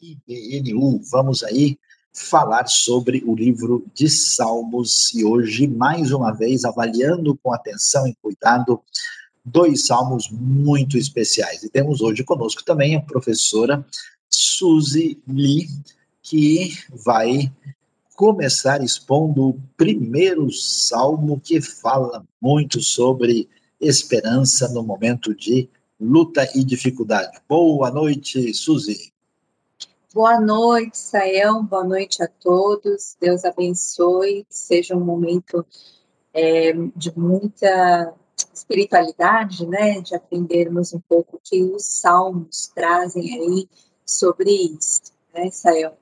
IBNU. Vamos aí falar sobre o livro de Salmos e hoje, mais uma vez, avaliando com atenção e cuidado dois salmos muito especiais. E temos hoje conosco também a professora Suzy Lee, que vai começar expondo o primeiro salmo que fala muito sobre esperança no momento de luta e dificuldade. Boa noite, Suzy. Boa noite, Sael. Boa noite a todos. Deus abençoe. Seja um momento é, de muita espiritualidade, né? De aprendermos um pouco o que os salmos trazem aí sobre isso, né, Sael?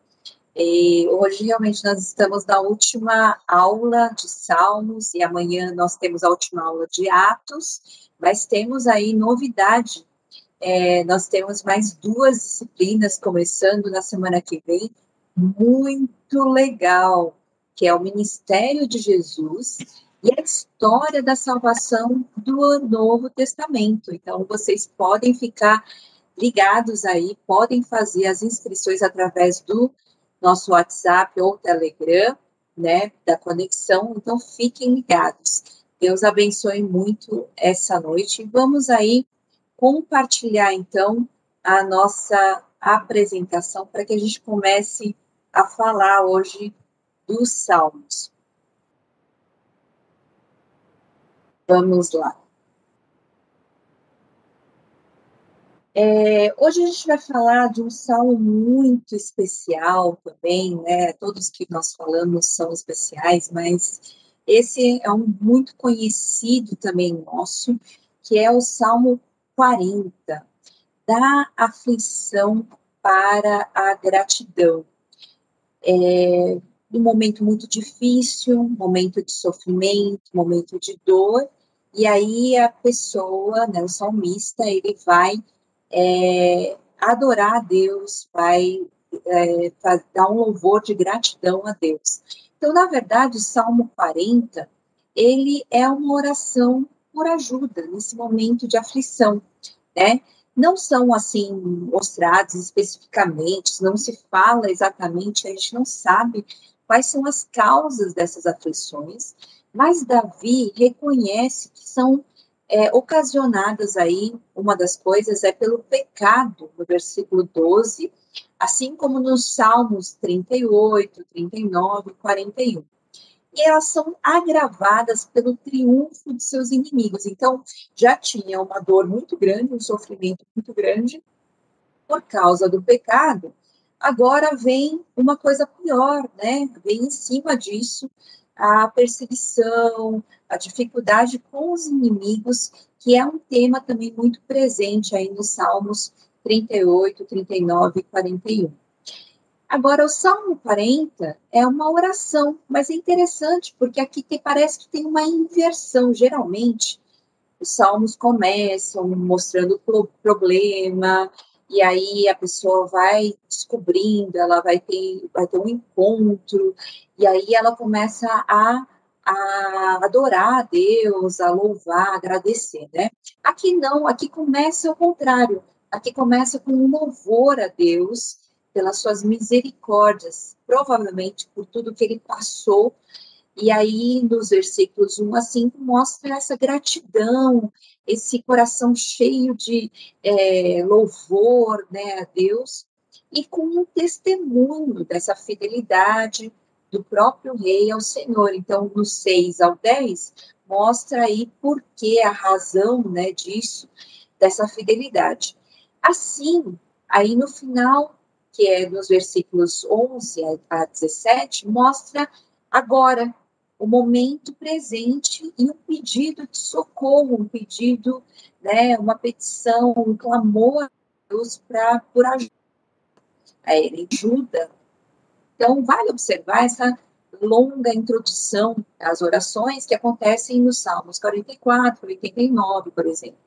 E hoje realmente nós estamos na última aula de Salmos e amanhã nós temos a última aula de Atos, mas temos aí novidade. É, nós temos mais duas disciplinas começando na semana que vem, muito legal, que é o Ministério de Jesus e a história da salvação do Novo Testamento. Então, vocês podem ficar ligados aí, podem fazer as inscrições através do nosso WhatsApp ou Telegram, né, da conexão, então fiquem ligados. Deus abençoe muito essa noite. Vamos aí compartilhar então a nossa apresentação para que a gente comece a falar hoje dos salmos. Vamos lá. É, hoje a gente vai falar de um salmo muito especial também, né? Todos que nós falamos são especiais, mas esse é um muito conhecido também nosso, que é o Salmo 40, da aflição para a gratidão. É um momento muito difícil, momento de sofrimento, momento de dor, e aí a pessoa, né, o salmista, ele vai é, adorar a Deus, vai é, dar um louvor de gratidão a Deus. Então, na verdade, o Salmo 40, ele é uma oração por ajuda nesse momento de aflição, né? Não são assim mostrados especificamente, não se fala exatamente, a gente não sabe quais são as causas dessas aflições, mas Davi reconhece que são é, ocasionadas aí, uma das coisas é pelo pecado, no versículo 12, assim como nos Salmos 38, 39 e 41. E elas são agravadas pelo triunfo de seus inimigos. Então, já tinha uma dor muito grande, um sofrimento muito grande por causa do pecado. Agora vem uma coisa pior, né? Vem em cima disso a perseguição, a dificuldade com os inimigos, que é um tema também muito presente aí nos Salmos 38, 39 e 41. Agora, o Salmo 40 é uma oração, mas é interessante, porque aqui tem, parece que tem uma inversão. Geralmente, os salmos começam mostrando o problema, e aí a pessoa vai descobrindo, ela vai ter, vai ter um encontro, e aí ela começa a, a adorar a Deus, a louvar, a agradecer, né? Aqui não, aqui começa o contrário, aqui começa com um louvor a Deus pelas suas misericórdias, provavelmente por tudo que ele passou e aí, nos versículos 1 a 5, mostra essa gratidão, esse coração cheio de é, louvor né, a Deus, e com um testemunho dessa fidelidade do próprio rei ao Senhor. Então, no 6 ao 10, mostra aí por que a razão né, disso, dessa fidelidade. Assim, aí no final, que é nos versículos 11 a 17, mostra agora o momento presente e um pedido de socorro, um pedido, né, uma petição, um clamor a Deus para por ajuda. Ele ajuda. Então, vale observar essa longa introdução às orações que acontecem nos Salmos 44, 89, por exemplo.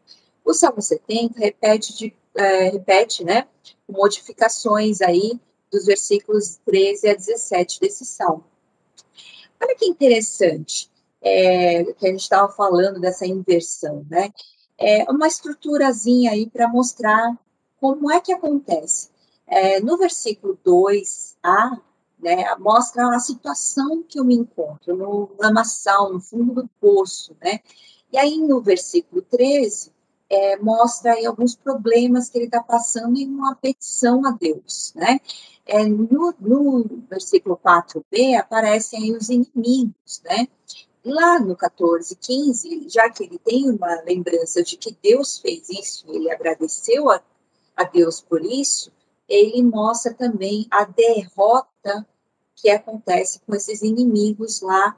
O Salmo 70 repete, de, é, repete né, modificações aí dos versículos 13 a 17 desse salmo. Olha que interessante é, que a gente estava falando dessa inversão, né? É uma estruturazinha aí para mostrar como é que acontece. É, no versículo 2a, né, mostra a situação que eu me encontro, no lamaçal, no fundo do poço, né? E aí, no versículo 13, é, mostra aí alguns problemas que ele está passando em uma petição a Deus, né? É, no, no versículo 4b aparecem aí os inimigos, né? Lá no 14, 15, já que ele tem uma lembrança de que Deus fez isso, ele agradeceu a, a Deus por isso, ele mostra também a derrota que acontece com esses inimigos lá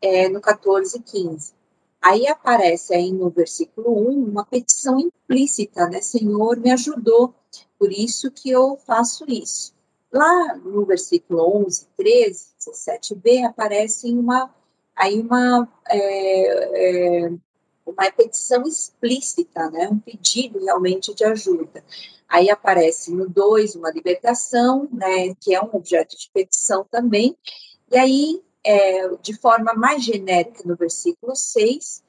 é, no 14, 15. Aí aparece aí no versículo 1 uma petição implícita, né? Senhor, me ajudou, por isso que eu faço isso. Lá no versículo 11, 13, 17b, aparece uma, aí uma, é, é, uma petição explícita, né? Um pedido realmente de ajuda. Aí aparece no 2 uma libertação, né? Que é um objeto de petição também. E aí é, de forma mais genérica no versículo 6,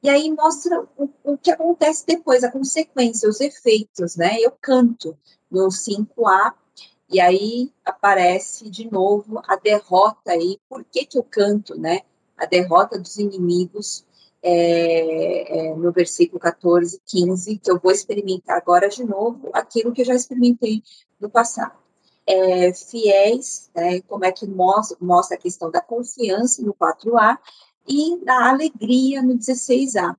e aí mostra o, o, que acontece depois, a consequência, os efeitos, né? Eu canto no 5A, e aí aparece de novo a derrota aí, por que que eu canto, né? A derrota dos inimigos, é, é, no versículo 14, 15, que eu vou experimentar agora de novo, aquilo que eu já experimentei no passado é, fiéis, né, como é que mostra, mostra a questão da confiança no 4A e da alegria no 16A.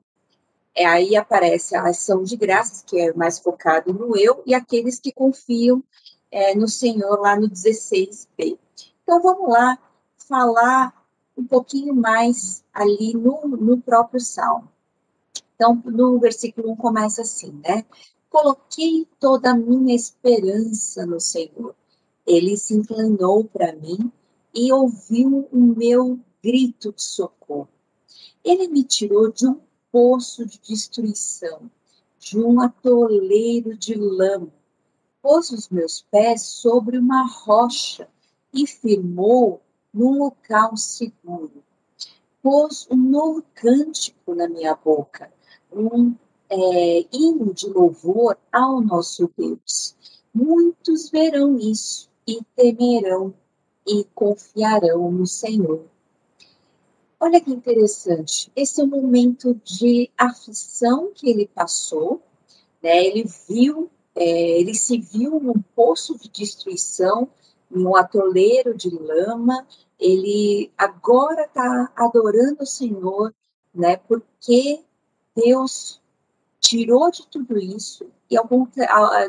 É, aí aparece a ação de graças, que é mais focado no eu, e aqueles que confiam é, no Senhor lá no 16b. Então vamos lá falar um pouquinho mais ali no, no próprio Salmo. Então, no versículo 1 começa assim, né? Coloquei toda a minha esperança no Senhor ele se inclinou para mim e ouviu o meu grito de socorro. Ele me tirou de um poço de destruição, de um atoleiro de lama, pôs os meus pés sobre uma rocha e firmou num local seguro. Pôs um novo cântico na minha boca, um é, hino de louvor ao nosso Deus. Muitos verão isso e temerão e confiarão no Senhor. Olha que interessante, esse é o momento de aflição que ele passou, né? Ele viu, é, ele se viu num poço de destruição, num atoleiro de lama. Ele agora está adorando o Senhor, né? Porque Deus tirou de tudo isso e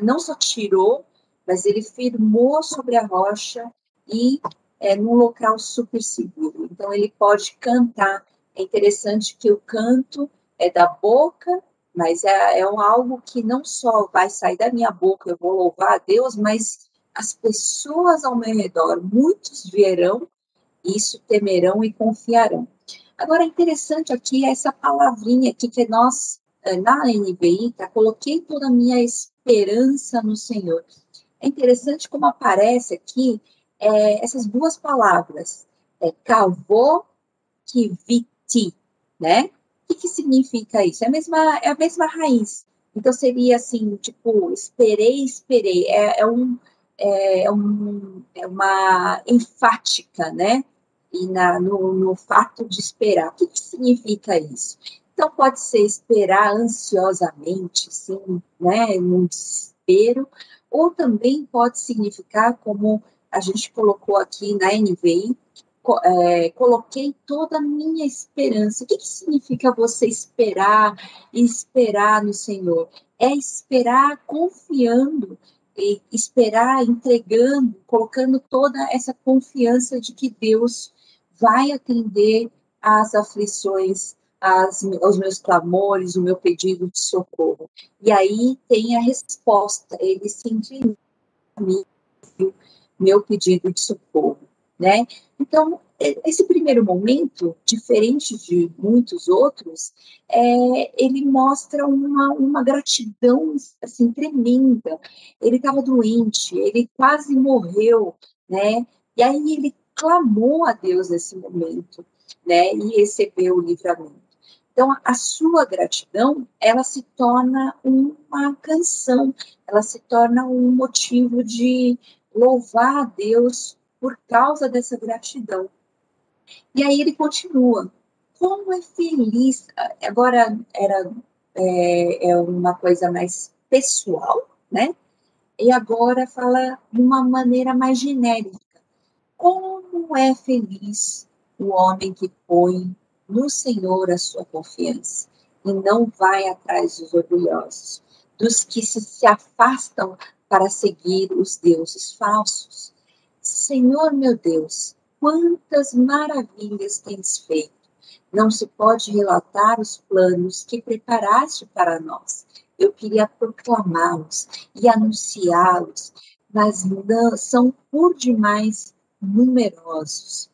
não só tirou, mas ele firmou sobre a rocha e é, num local super seguro. Então ele pode cantar. É interessante que o canto é da boca, mas é, é algo que não só vai sair da minha boca, eu vou louvar a Deus, mas as pessoas ao meu redor, muitos verão isso, temerão e confiarão. Agora, interessante aqui é essa palavrinha aqui que nós, é, na NVI, tá? Coloquei toda a minha esperança no Senhor. É interessante como aparece aqui é, essas duas palavras, é, cavô que viti, né? O que, que significa isso? É a, mesma, é a mesma raiz. Então, seria assim, tipo, esperei, esperei. É, é um, é, é um, é uma enfática, né? E na, no, no fato de esperar. O que, que significa isso? Então, pode ser esperar ansiosamente, sim, né? Num desespero, ou também pode significar, como a gente colocou aqui na NVI, é, coloquei toda a minha esperança. O que, que significa você esperar e esperar no Senhor? É esperar confiando esperar entregando, colocando toda essa confiança de que Deus vai atender às aflições as, aos meus clamores, o meu pedido de socorro. E aí tem a resposta, ele se inclinou meu pedido de socorro, né? Então, esse primeiro momento, diferente de muitos outros, é, ele mostra uma, uma gratidão, assim, tremenda. Ele estava doente, ele quase morreu, né? E aí ele clamou a Deus nesse momento, né? E recebeu o livramento. Então, a sua gratidão, ela se torna uma canção, ela se torna um motivo de louvar a Deus por causa dessa gratidão. E aí ele continua, como é feliz, agora era é, é uma coisa mais pessoal, né? E agora fala de uma maneira mais genérica. Como é feliz o homem que põe no Senhor a sua confiança e não vai atrás dos orgulhosos, dos que se, se afastam para seguir os deuses falsos. Senhor meu Deus, quantas maravilhas tens feito! Não se pode relatar os planos que preparaste para nós. Eu queria proclamá-los e anunciá-los, mas não, são por demais numerosos.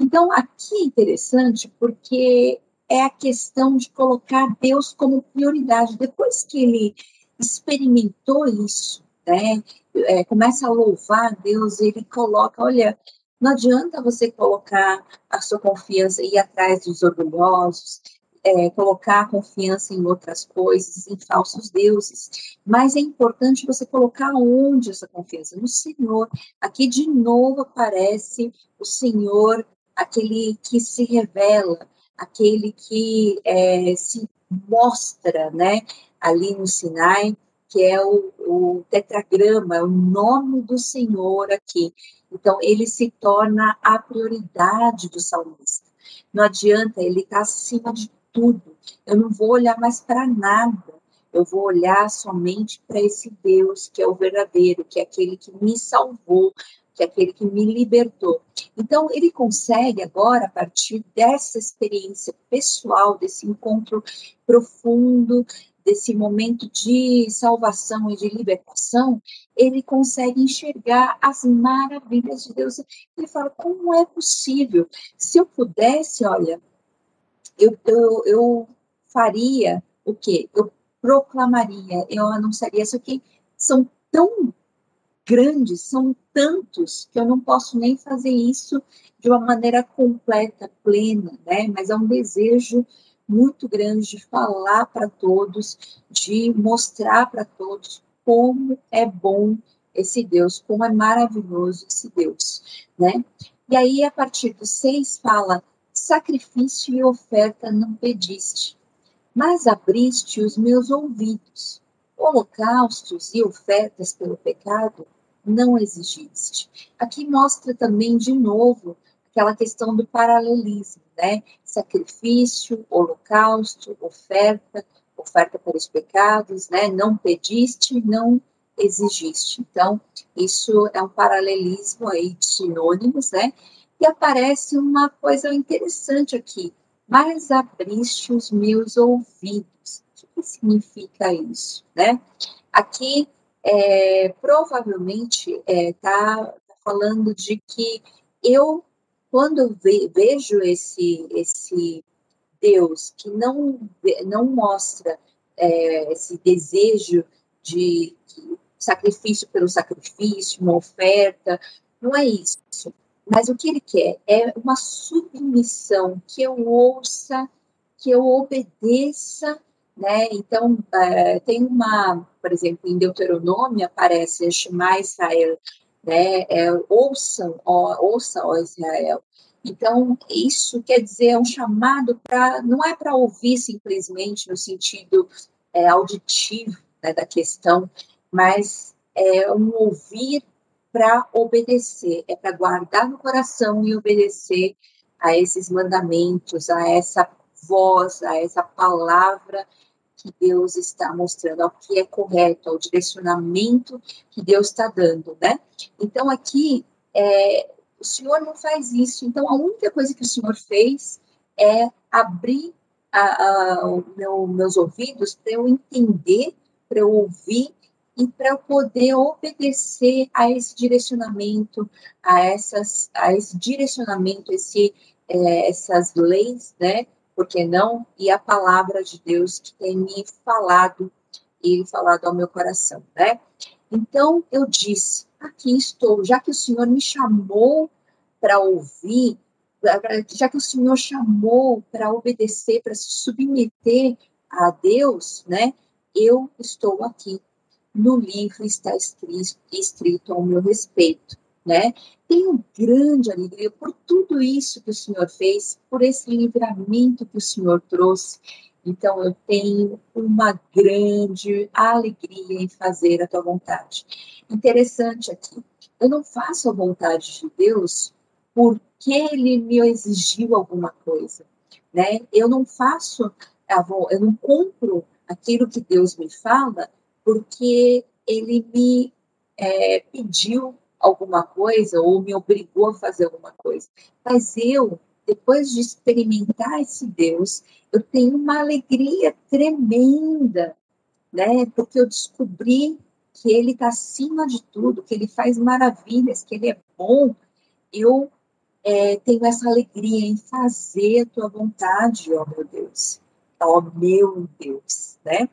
Então, aqui é interessante porque é a questão de colocar Deus como prioridade. Depois que ele experimentou isso, né, é, começa a louvar Deus, ele coloca, olha, não adianta você colocar a sua confiança e ir atrás dos orgulhosos, é, colocar a confiança em outras coisas, em falsos deuses. Mas é importante você colocar onde essa confiança? No Senhor. Aqui de novo aparece o Senhor aquele que se revela, aquele que é, se mostra, né, ali no Sinai, que é o, o tetragrama, é o nome do Senhor aqui. Então, ele se torna a prioridade do salmista. Não adianta, ele está acima de tudo. Eu não vou olhar mais para nada. Eu vou olhar somente para esse Deus que é o verdadeiro, que é aquele que me salvou, que é aquele que me libertou. Então, ele consegue agora, a partir dessa experiência pessoal, desse encontro profundo, desse momento de salvação e de libertação, ele consegue enxergar as maravilhas de Deus. Ele fala: como é possível? Se eu pudesse, olha, eu, eu, eu faria o quê? Eu proclamaria, eu anunciaria, só que são tão grandes, são tantos que eu não posso nem fazer isso de uma maneira completa, plena, né? Mas é um desejo muito grande de falar para todos, de mostrar para todos como é bom esse Deus, como é maravilhoso esse Deus, né? E aí, a partir do seis, fala: sacrifício e oferta não pediste, mas abriste os meus ouvidos. Holocaustos e ofertas pelo pecado não exigiste. Aqui mostra também, de novo, aquela questão do paralelismo, né? Sacrifício, holocausto, oferta, oferta para os pecados, né? Não pediste, não exigiste. Então, isso é um paralelismo aí de sinônimos, né? E aparece uma coisa interessante aqui. Mas abriste os meus ouvidos. O que significa isso, né? Aqui é, provavelmente está é, tá falando de que eu, quando ve, vejo esse, esse Deus que não, não mostra é, esse desejo de sacrifício pelo sacrifício, uma oferta, não é isso. Mas o que ele quer é uma submissão, que eu ouça, que eu obedeça né? Então, é, tem uma, por exemplo, em Deuteronômio aparece Shema Israel, né? É, ouçam, ó, ouça, ó Israel. Então, isso quer dizer, é um chamado para, não é para ouvir simplesmente no sentido é, auditivo né, da questão, mas é um ouvir para obedecer, é para guardar no coração e obedecer a esses mandamentos, a essa voz, a essa palavra que Deus está mostrando, ao que é correto, ao direcionamento que Deus está dando, né? Então, aqui, é, o Senhor não faz isso. Então, a única coisa que o Senhor fez é abrir a, a, meu, meus ouvidos para eu entender, para eu ouvir e para eu poder obedecer a esse direcionamento, a, essas, a esse direcionamento, esse, é, essas leis, né? Por que não? E a palavra de Deus que tem me falado e falado ao meu coração, né? Então eu disse: aqui estou, já que o Senhor me chamou para ouvir, já que o Senhor chamou para obedecer, para se submeter a Deus, né? Eu estou aqui. No livro está escrito, escrito ao meu respeito, né? Tenho grande alegria por tudo isso que o Senhor fez, por esse livramento que o Senhor trouxe. Então, eu tenho uma grande alegria em fazer a tua vontade. Interessante aqui, eu não faço a vontade de Deus porque ele me exigiu alguma coisa, né? Eu não faço, eu não cumpro aquilo que Deus me fala porque ele me é, pediu alguma coisa ou me obrigou a fazer alguma coisa. Mas eu, depois de experimentar esse Deus, eu tenho uma alegria tremenda, né? Porque eu descobri que ele está acima de tudo, que ele faz maravilhas, que ele é bom. Eu é, tenho essa alegria em fazer a tua vontade, ó meu Deus, ó meu Deus, né?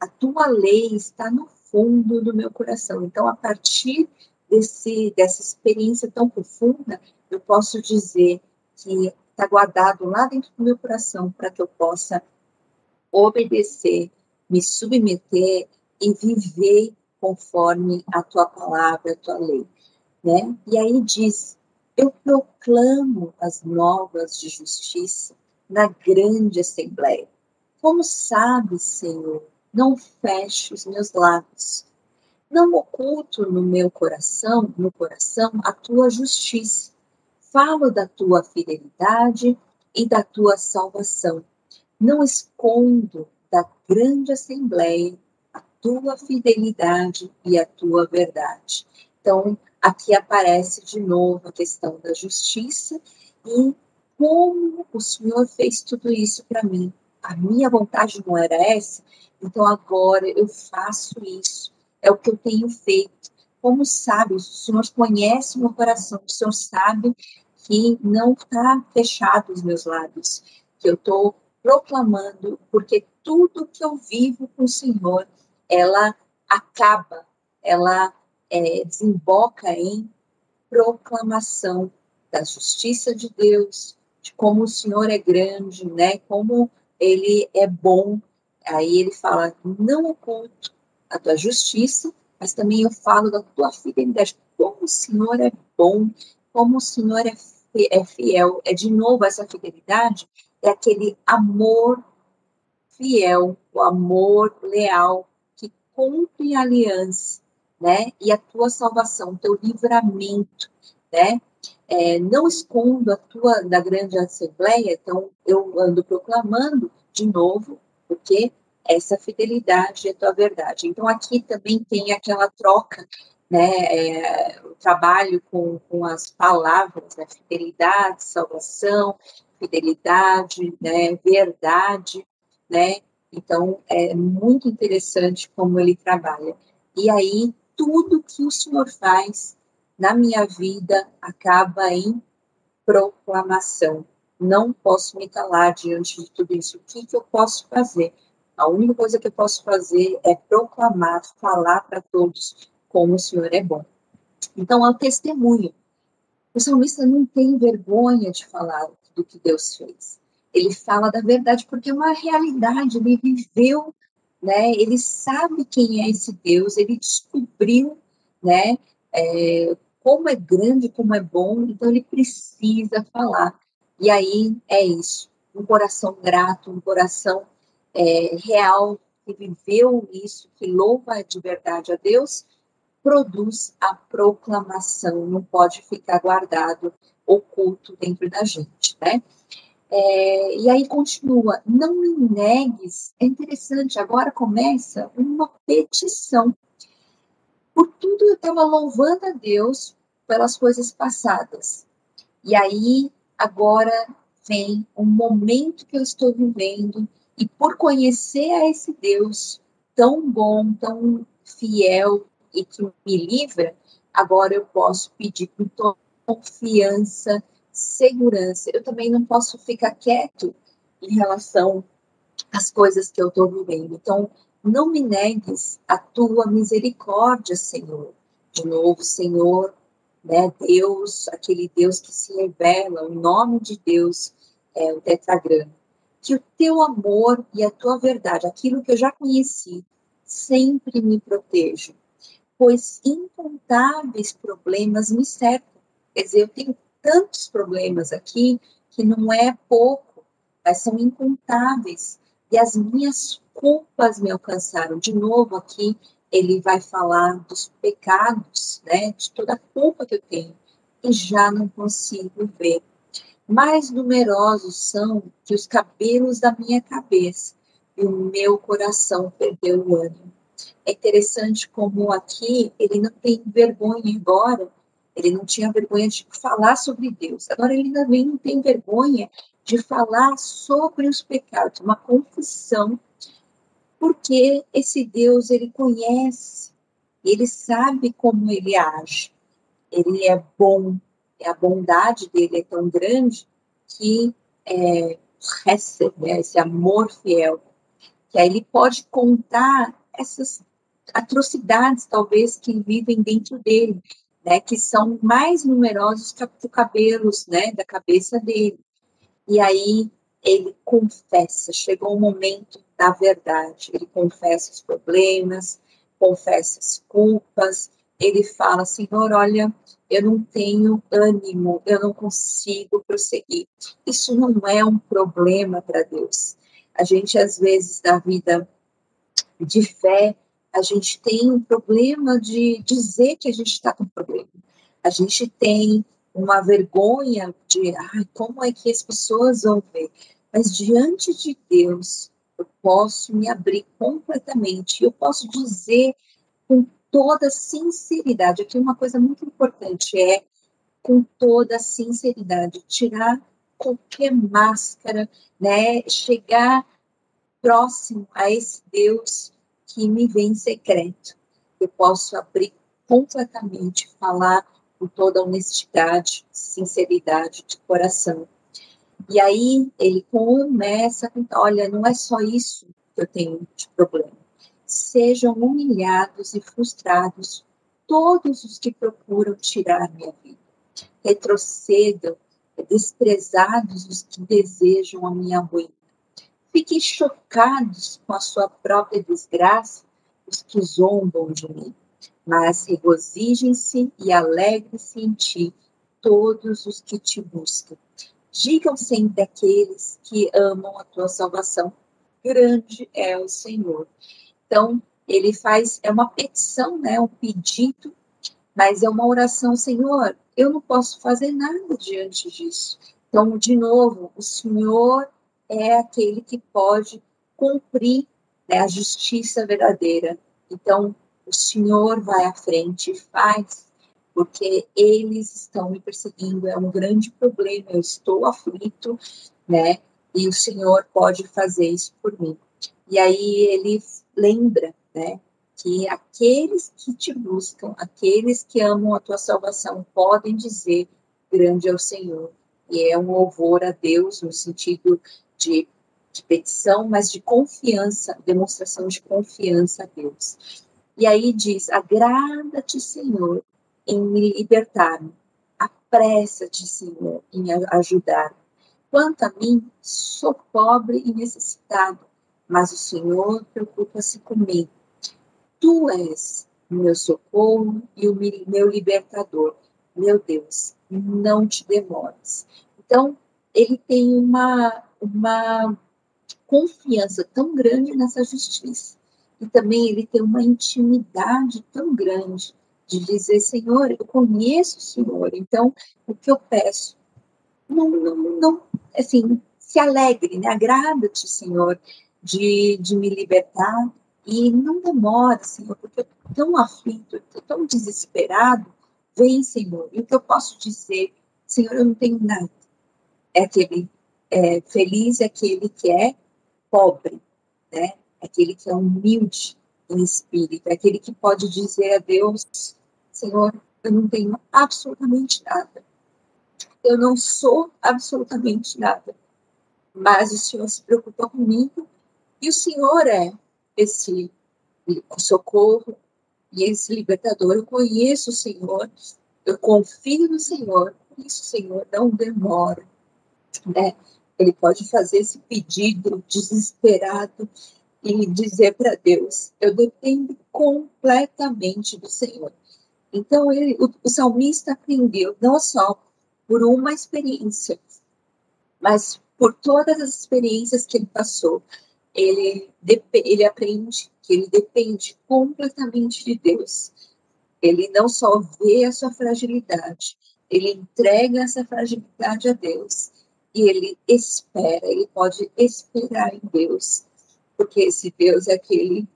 A tua lei está no fundo do meu coração. Então, a partir desse, dessa experiência tão profunda, eu posso dizer que está guardado lá dentro do meu coração para que eu possa obedecer, me submeter e viver conforme a tua palavra, a tua lei, né? E aí diz: eu proclamo as novas de justiça na grande assembleia. Como sabes, Senhor, não feche os meus lábios. Não oculto no meu coração, no coração, a tua justiça. Falo da tua fidelidade e da tua salvação. Não escondo da grande assembleia tua fidelidade e a tua verdade. Então, aqui aparece de novo a questão da justiça e como o Senhor fez tudo isso para mim. A minha vontade não era essa, então agora eu faço isso. É o que eu tenho feito. Como sabe, o Senhor conhece o meu coração, o Senhor sabe que não está fechado os meus lábios, que eu estou proclamando, porque tudo que eu vivo com o Senhor ela acaba, ela é, desemboca em proclamação da justiça de Deus, de como o Senhor é grande, né? Como ele é bom. Aí ele fala: não oculto a tua justiça, mas também eu falo da tua fidelidade. Como o Senhor é bom, como o Senhor é, é fiel. É de novo essa fidelidade, é aquele amor fiel, o amor leal cumpre a aliança, né? E a tua salvação, teu livramento, né? É, não escondo a tua da grande assembleia, então eu ando proclamando de novo, porque essa fidelidade é tua verdade. Então aqui também tem aquela troca, né? É, o trabalho com, com as palavras, né? Fidelidade, salvação, fidelidade, né? Verdade, né? Então, é muito interessante como ele trabalha. E aí, tudo que o Senhor faz na minha vida acaba em proclamação. Não posso me calar diante de tudo isso. O que, que eu posso fazer? A única coisa que eu posso fazer é proclamar, falar para todos como o Senhor é bom. Então, é o testemunho. O salmista não tem vergonha de falar do que Deus fez ele fala da verdade porque é uma realidade, ele viveu, né? Ele sabe quem é esse Deus, ele descobriu, né? É, como é grande, como é bom, então ele precisa falar. E aí é isso, um coração grato, um coração é, real que viveu isso, que louva de verdade a Deus, produz a proclamação, não pode ficar guardado, oculto dentro da gente, né? É, e aí continua, não me negues, é interessante, agora começa uma petição. Por tudo eu estava louvando a Deus pelas coisas passadas. E aí, agora vem um momento que eu estou vivendo, e por conhecer a esse Deus tão bom, tão fiel e que me livra, agora eu posso pedir com confiança segurança. Eu também não posso ficar quieto em relação às coisas que eu estou vivendo. Então, não me negues a tua misericórdia, Senhor. De novo, Senhor, né? Deus, aquele Deus que se revela, o nome de Deus é o tetragrama. Que o teu amor e a tua verdade, aquilo que eu já conheci, sempre me protejam, pois incontáveis problemas me cercam. Quer dizer, eu tenho tantos problemas aqui que não é pouco, mas são incontáveis. E as minhas culpas me alcançaram. De novo aqui, ele vai falar dos pecados, né, de toda a culpa que eu tenho, e já não consigo ver. Mais numerosos são que os cabelos da minha cabeça, e o meu coração perdeu o ânimo. É interessante como aqui ele não tem vergonha agora, ele não tinha vergonha de falar sobre Deus. Agora ele também não tem vergonha de falar sobre os pecados, uma confissão porque esse Deus ele conhece, ele sabe como ele age, ele é bom, a bondade dele é tão grande que é, né, esse amor fiel, que aí ele pode contar essas atrocidades talvez que vivem dentro dele, né, que são mais numerosos que os cabelos, né, da cabeça dele. E aí ele confessa, chegou o momento da verdade, ele confessa os problemas, confessa as culpas, ele fala, Senhor, olha, eu não tenho ânimo, eu não consigo prosseguir. Isso não é um problema para Deus. A gente, às vezes, na vida de fé, a gente tem um problema de dizer que a gente está com problema. A gente tem uma vergonha de, ai, como é que as pessoas vão ver? Mas diante de Deus, eu posso me abrir completamente, eu posso dizer com toda sinceridade, aqui uma coisa muito importante é com toda sinceridade, tirar qualquer máscara, né, chegar próximo a esse Deus que me vê em secreto. Eu posso abrir completamente, falar com toda honestidade, sinceridade de coração. E aí ele começa a contar, olha, não é só isso que eu tenho de problema. Sejam humilhados e frustrados todos os que procuram tirar minha vida. Retrocedam, desprezados os que desejam a minha ruína. Fiquem chocados com a sua própria desgraça os que zombam de mim mas regozijem-se e alegrem-se em ti todos os que te buscam. Digam sempre aqueles que amam a tua salvação. Grande é o Senhor. Então, ele faz, é uma petição, né, um pedido, mas é uma oração, Senhor, eu não posso fazer nada diante disso. Então, de novo, o Senhor é aquele que pode cumprir né, a justiça verdadeira. Então, o Senhor vai à frente e faz, porque eles estão me perseguindo, é um grande problema, eu estou aflito, né? E o Senhor pode fazer isso por mim. E aí ele lembra, né? Que aqueles que te buscam, aqueles que amam a tua salvação, podem dizer: Grande é o Senhor. E é um louvor a Deus no sentido de, de petição, mas de confiança, demonstração de confiança a Deus. E aí diz: agrada-te, Senhor, em me libertar. Apressa-te, Senhor, em ajudar. Quanto a mim, sou pobre e necessitado, mas o Senhor preocupa-se comigo. Tu és o meu socorro e o meu libertador. Meu Deus, não te demores. Então, ele tem uma, uma confiança tão grande nessa justiça e também ele tem uma intimidade tão grande de dizer, Senhor, eu conheço o Senhor, então o que eu peço, não, não, não assim, se alegre, né? agrada-te, Senhor, de, de me libertar e não demore, Senhor, porque eu estou tão aflito, estou tão desesperado, vem, Senhor, e o que eu posso dizer, Senhor, eu não tenho nada. É aquele é, feliz é aquele que é pobre, né? aquele que é humilde em espírito, é aquele que pode dizer a Deus: Senhor, eu não tenho absolutamente nada. Eu não sou absolutamente nada. Mas o Senhor se preocupa comigo e o Senhor é esse socorro e esse libertador. Eu conheço o Senhor eu confio no Senhor, por isso, Senhor, não demora, né? Ele pode fazer esse pedido desesperado e dizer para Deus: Eu dependo completamente do Senhor. Então, ele, o, o salmista aprendeu não só por uma experiência, mas por todas as experiências que ele passou. Ele, ele aprende que ele depende completamente de Deus. Ele não só vê a sua fragilidade, ele entrega essa fragilidade a Deus e ele espera, ele pode esperar em Deus, porque esse Deus é aquele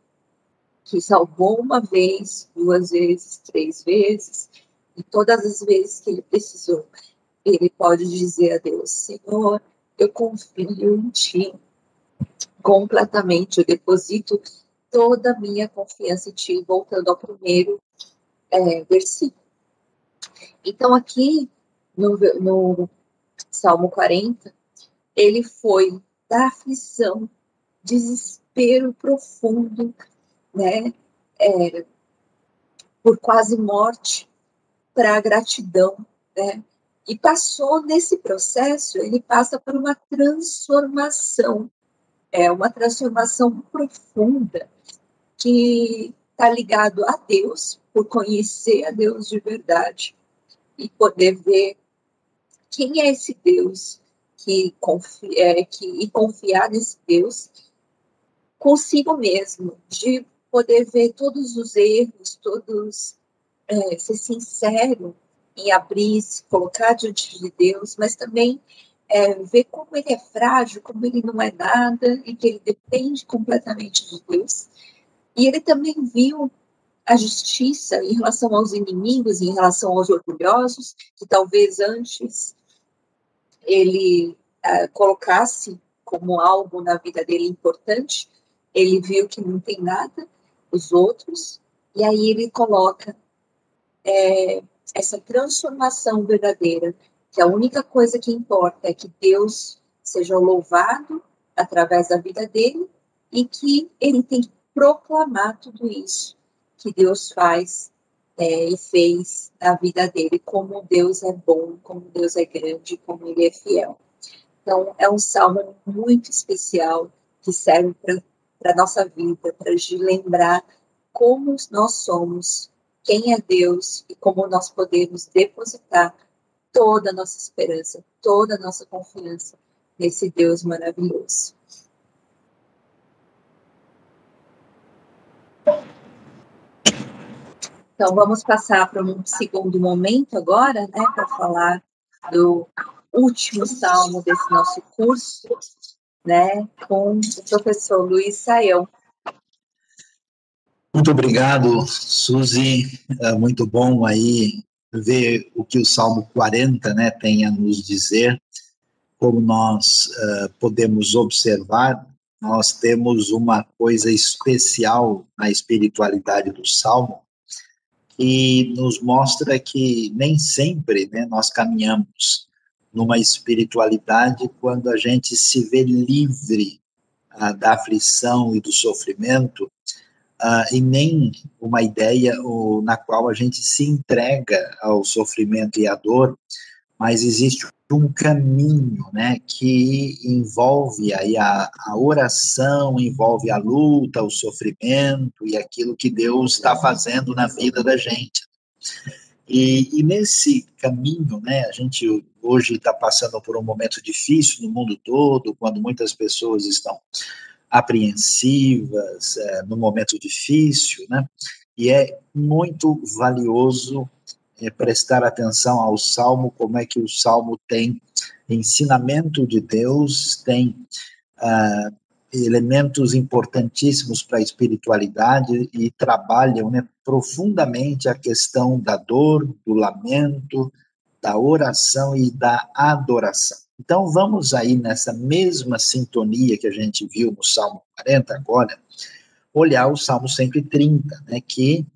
que salvou uma vez, duas vezes, três vezes, e todas as vezes que ele precisou, ele pode dizer a Deus: Senhor, eu confio em Ti completamente, eu deposito toda a minha confiança em Ti, voltando ao primeiro é, versículo. Então, aqui no, no Salmo 40, ele foi da aflição, desespero profundo, né, é, por quase morte, para a gratidão, né, e passou nesse processo, ele passa por uma transformação, é uma transformação profunda que está ligado a Deus, por conhecer a Deus de verdade e poder ver quem é esse Deus que confia, é, que, e confiar nesse Deus consigo mesmo, de poder ver todos os erros, todos é, ser sincero em abrir, se colocar diante de Deus, mas também é, ver como ele é frágil, como ele não é nada e que ele depende completamente de Deus. E ele também viu a justiça em relação aos inimigos, em relação aos orgulhosos, que talvez antes ele uh, colocasse como algo na vida dele importante, ele viu que não tem nada, os outros, e aí ele coloca é, essa transformação verdadeira, que a única coisa que importa é que Deus seja louvado através da vida dele e que ele tem que proclamar tudo isso que Deus faz é, e fez na vida dele, como Deus é bom, como Deus é grande, como ele é fiel. Então, é um salmo muito especial que serve para a nossa vida, para a gente lembrar como nós somos, quem é Deus e como nós podemos depositar toda a nossa esperança, toda a nossa confiança nesse Deus maravilhoso. Então, vamos passar para um segundo momento agora, né, para falar do último salmo desse nosso curso, né, com o professor Luiz Saião. Muito obrigado, Suzy. É muito bom aí ver o que o Salmo 40 né, tem a nos dizer. Como nós uh, podemos observar, nós temos uma coisa especial na espiritualidade do Salmo, que nos mostra que nem sempre né, nós caminhamos numa espiritualidade quando a gente se vê livre ah, da aflição e do sofrimento, uh, e nem uma ideia uh, na qual a gente se entrega ao sofrimento e à dor, mas existe um caminho, né, que envolve aí a, a oração, envolve a luta, o sofrimento e aquilo que Deus está fazendo na vida da gente. E, e, nesse caminho, né, a gente hoje está passando por um momento difícil no mundo todo, quando muitas pessoas estão apreensivas, é, no momento difícil, né, e é muito valioso é, prestar atenção ao Salmo, como é que o Salmo tem ensinamento de Deus, tem ah, elementos importantíssimos para a espiritualidade e trabalham né, profundamente a questão da dor, do lamento, da oração e da adoração. Então vamos aí nessa mesma sintonia que a gente viu no Salmo 40 agora, olhar o Salmo 130, né, que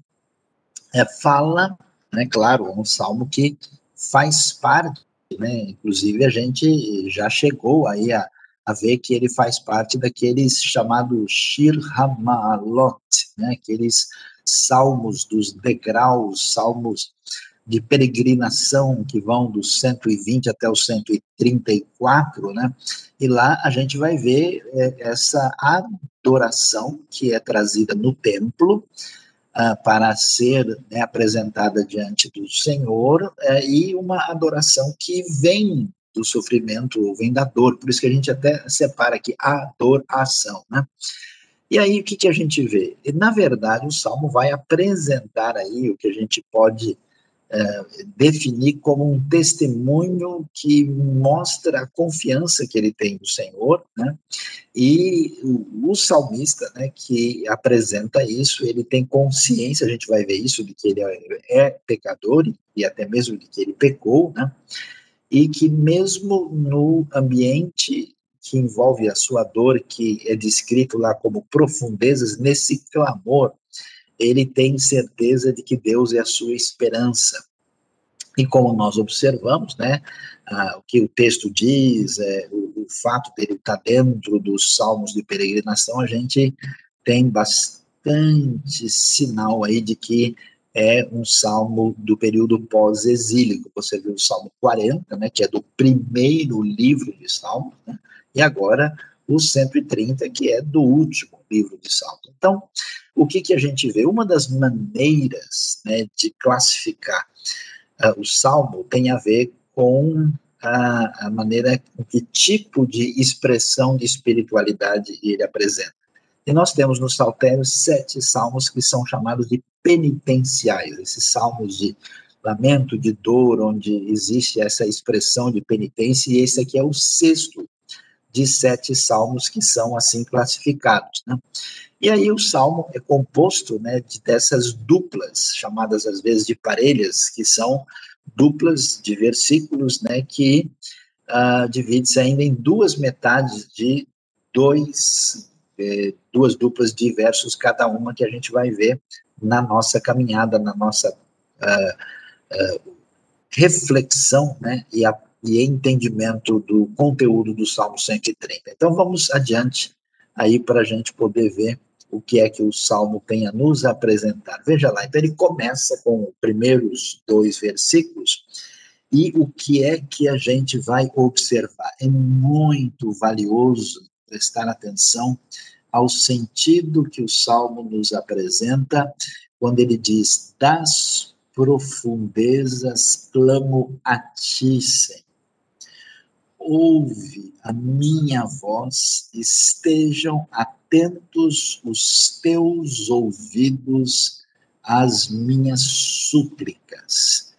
é, fala né? Claro, um salmo que faz parte, né? Inclusive a gente já chegou aí a, a ver que ele faz parte daqueles chamados Shir Hamalot, né? Aqueles salmos dos degraus, salmos de peregrinação que vão dos 120 até os 134, né? E lá a gente vai ver é, essa adoração que é trazida no templo uh, para ser né, apresentada diante do Senhor uh, e uma adoração que vem do sofrimento ou vem da dor. Por isso que a gente até separa aqui adoração, né? E aí o que, que a gente vê? Na verdade, o Salmo vai apresentar aí o que a gente pode definir como um testemunho que mostra a confiança que ele tem no Senhor, né? E o, o, salmista, né, que apresenta isso, ele tem consciência, a gente vai ver isso, de que ele é, é pecador e até mesmo de que ele pecou, né? E que mesmo no ambiente que envolve a sua dor, que é descrito lá como profundezas, nesse clamor, ele tem certeza de que Deus é a sua esperança. E como nós observamos, né, ah, o que o texto diz, é, o, o fato dele estar dentro dos salmos de peregrinação, a gente tem bastante sinal aí de que é um salmo do período pós-exílico. Você viu o Salmo 40, né, que é do primeiro livro de Salmos, né, e agora o 130, que é do último livro de Salmos. Então, o que, que a gente vê? Uma das maneiras né, de classificar uh, o Salmo tem a ver com a, a maneira, que tipo de expressão de espiritualidade ele apresenta. E nós temos no Saltério sete salmos que são chamados de penitenciais, esses salmos de lamento, de dor, onde existe essa expressão de penitência, e esse aqui é o sexto de sete salmos que são assim classificados. Né? E aí o salmo é composto né, de dessas duplas, chamadas às vezes de parelhas, que são duplas de versículos né, que uh, divide-se ainda em duas metades de dois, eh, duas duplas de versos cada uma que a gente vai ver na nossa caminhada, na nossa uh, uh, reflexão né, e a e entendimento do conteúdo do Salmo 130. Então vamos adiante aí para a gente poder ver o que é que o Salmo tem a nos apresentar. Veja lá, então ele começa com os primeiros dois versículos e o que é que a gente vai observar? É muito valioso prestar atenção ao sentido que o Salmo nos apresenta quando ele diz: Das profundezas clamo a ti, Senhor ouve a minha voz, estejam atentos os teus ouvidos às minhas súplicas.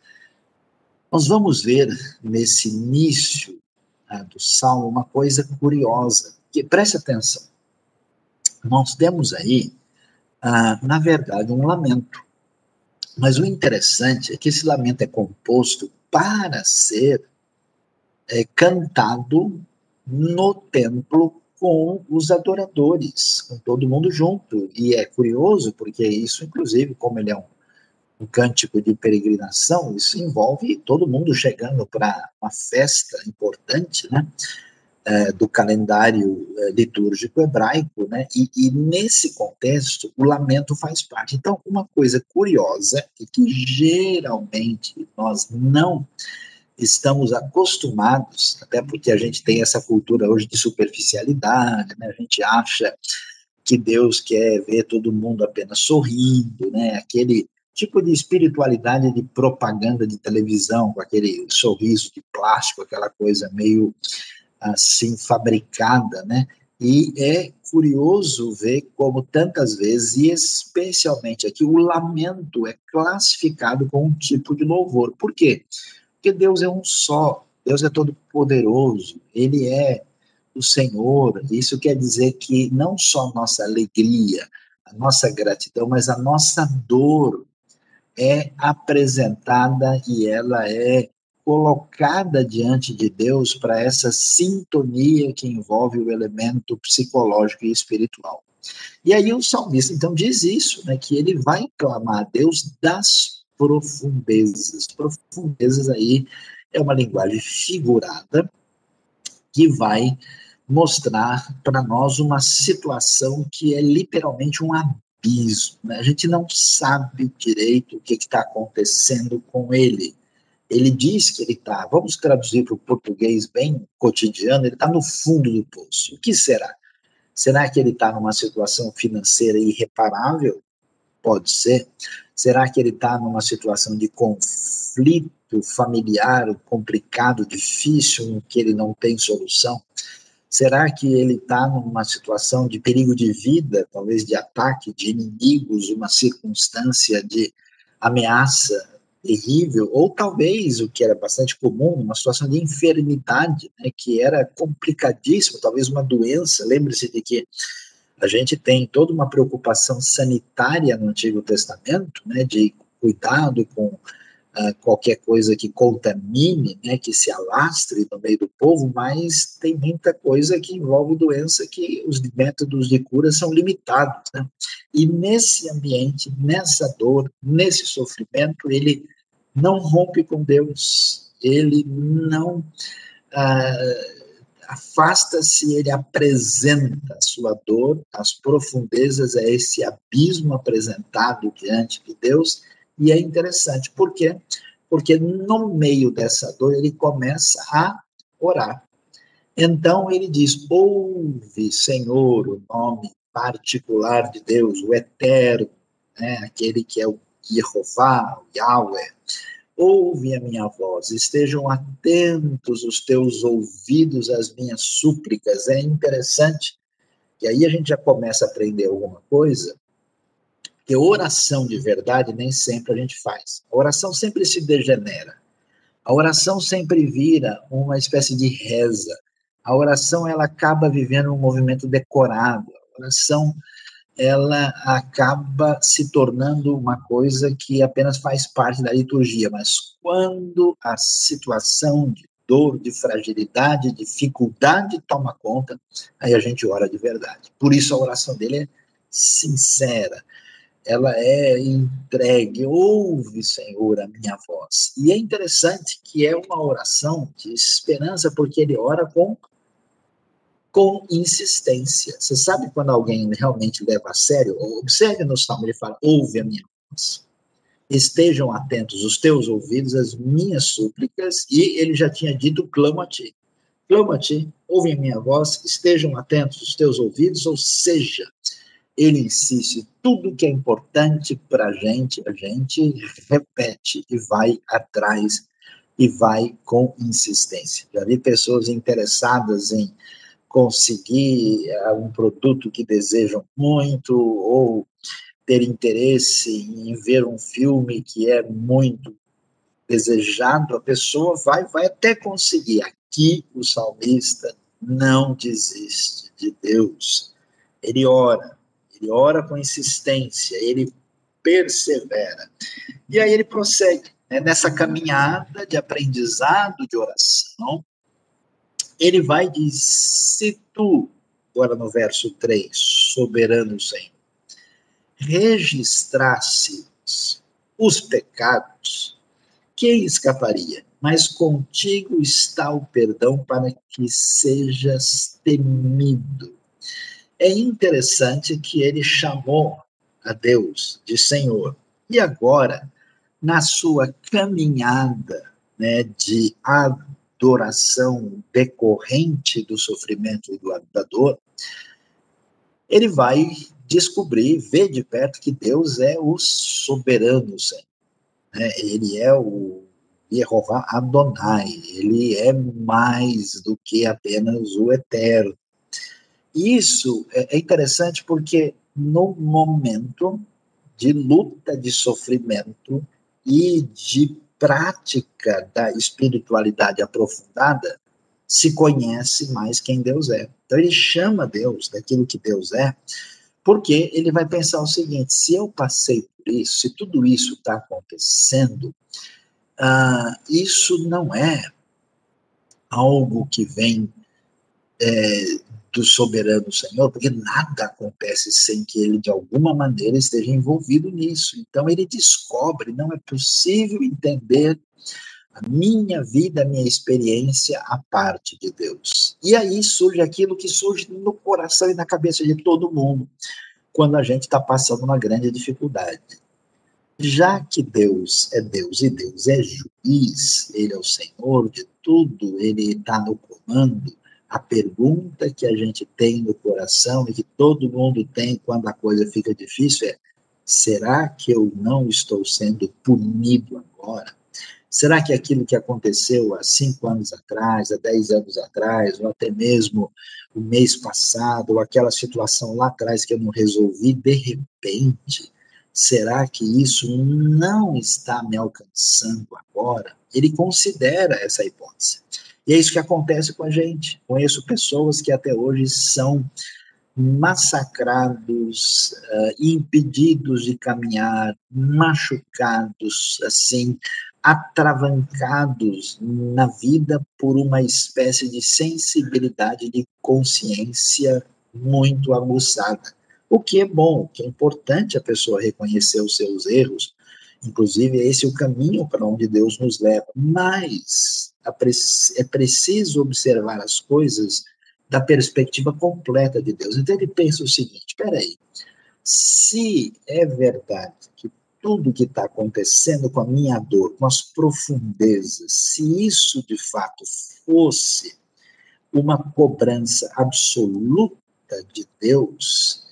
Nós vamos ver nesse início ah, do salmo uma coisa curiosa, que preste atenção. Nós temos aí, ah, na verdade, um lamento. Mas o interessante é que esse lamento é composto para ser é, cantado no templo com os adoradores, com todo mundo junto. E é curioso, porque isso, inclusive, como ele é um, um cântico de peregrinação, isso envolve todo mundo chegando para uma festa importante, né? É, do calendário é, litúrgico hebraico, né? E, e, nesse contexto, o lamento faz parte. Então, uma coisa curiosa e que geralmente nós não estamos acostumados, até porque a gente tem essa cultura hoje de superficialidade, né? a gente acha que Deus quer ver todo mundo apenas sorrindo, né? aquele tipo de espiritualidade de propaganda de televisão, com aquele sorriso de plástico, aquela coisa meio assim fabricada, né? E é curioso ver como tantas vezes, e especialmente aqui, o lamento é classificado como um tipo de louvor. Por quê? Deus é um só, Deus é todo poderoso, ele é o Senhor. Isso quer dizer que não só a nossa alegria, a nossa gratidão, mas a nossa dor é apresentada e ela é colocada diante de Deus para essa sintonia que envolve o elemento psicológico e espiritual. E aí o salmista então diz isso, né, que ele vai clamar a Deus das profundezas. Profundezas aí é uma linguagem figurada que vai mostrar para nós uma situação que é literalmente um abismo. Né? A gente não sabe direito o que está acontecendo com ele. Ele diz que ele está, vamos traduzir para o português bem cotidiano, ele está no fundo do poço. O que será? Será que ele está numa situação financeira irreparável? Pode ser. Será que ele está numa situação de conflito familiar complicado, difícil, em que ele não tem solução? Será que ele está numa situação de perigo de vida, talvez de ataque de inimigos, uma circunstância de ameaça terrível, ou talvez, o que era bastante comum, uma situação de enfermidade, né, que era complicadíssimo, talvez uma doença. Lembre-se de que a gente tem toda uma preocupação sanitária no Antigo Testamento, né, de cuidado com uh, qualquer coisa que contamine, né, que se alastre no meio do povo, mas tem muita coisa que envolve doença que os métodos de cura são limitados. Né? E nesse ambiente, nessa dor, nesse sofrimento, ele não rompe com Deus, ele não uh, afasta-se, ele apresenta a sua dor, as profundezas, é esse abismo apresentado diante de Deus, e é interessante, por quê? Porque no meio dessa dor ele começa a orar. Então ele diz: Ouve, Senhor, o nome particular de Deus, o Eterno, né, aquele que é o Jeová, o Yahweh. Ouve a minha voz, estejam atentos os teus ouvidos às minhas súplicas. É interessante, e aí a gente já começa a aprender alguma coisa, porque oração de verdade nem sempre a gente faz. A oração sempre se degenera. A oração sempre vira uma espécie de reza. A oração ela acaba vivendo um movimento decorado. A oração ela acaba se tornando uma coisa que apenas faz parte da liturgia, mas quando a situação de dor, de fragilidade, dificuldade toma conta, aí a gente ora de verdade. Por isso a oração dele é sincera, ela é entregue, ouve, Senhor, a minha voz. E é interessante que é uma oração de esperança, porque ele ora com, com insistência. Você sabe quando alguém realmente leva a sério? Observe no Salmo, ele fala, ouve a minha voz. Estejam atentos os teus ouvidos às minhas súplicas, e ele já tinha dito, clamo a ti. Clamo a ti, ouve a minha voz, estejam atentos os teus ouvidos, ou seja, ele insiste, tudo que é importante para a gente, a gente repete e vai atrás e vai com insistência. Já vi pessoas interessadas em conseguir eh, um produto que desejam muito ou ter interesse em ver um filme que é muito desejado, a pessoa vai vai até conseguir. Aqui o salmista não desiste de Deus. Ele ora, ele ora com insistência, ele persevera. E aí ele prossegue né, nessa caminhada de aprendizado de oração. Ele vai dizer: Se tu, agora no verso 3, soberano Senhor, registrasse os pecados, quem escaparia? Mas contigo está o perdão para que sejas temido. É interessante que ele chamou a Deus de Senhor. E agora, na sua caminhada né, de adoração decorrente do sofrimento e do, da dor, ele vai descobrir, ver de perto que Deus é o soberano Senhor. Né? Ele é o Jeová Adonai, ele é mais do que apenas o eterno. Isso é, é interessante porque no momento de luta, de sofrimento e de prática da espiritualidade aprofundada, se conhece mais quem Deus é. Então ele chama Deus daquilo que Deus é, porque ele vai pensar o seguinte: se eu passei por isso, se tudo isso está acontecendo, uh, isso não é algo que vem é, do soberano Senhor, porque nada acontece sem que ele, de alguma maneira, esteja envolvido nisso. Então, ele descobre: não é possível entender a minha vida, a minha experiência a parte de Deus. E aí surge aquilo que surge no coração e na cabeça de todo mundo. quando a gente está passando uma grande dificuldade. Já que Deus é Deus e Deus é juiz, Ele é o Senhor de tudo, Ele está no comando, a pergunta que a gente tem no coração e que todo mundo tem quando a coisa fica difícil é: será que eu não estou sendo punido agora? Será que aquilo que aconteceu há cinco anos atrás, há dez anos atrás, ou até mesmo o mês passado, ou aquela situação lá atrás que eu não resolvi, de repente, será que isso não está me alcançando agora? Ele considera essa hipótese. E é isso que acontece com a gente. Conheço pessoas que até hoje são massacrados, uh, impedidos de caminhar, machucados, assim, atravancados na vida por uma espécie de sensibilidade de consciência muito aguçada. O que é bom, o que é importante a pessoa reconhecer os seus erros, inclusive esse é o caminho para onde Deus nos leva, mas é preciso observar as coisas da perspectiva completa de Deus. Então ele pensa o seguinte: espera aí, se é verdade que tudo que está acontecendo com a minha dor, com as profundezas, se isso de fato fosse uma cobrança absoluta de Deus,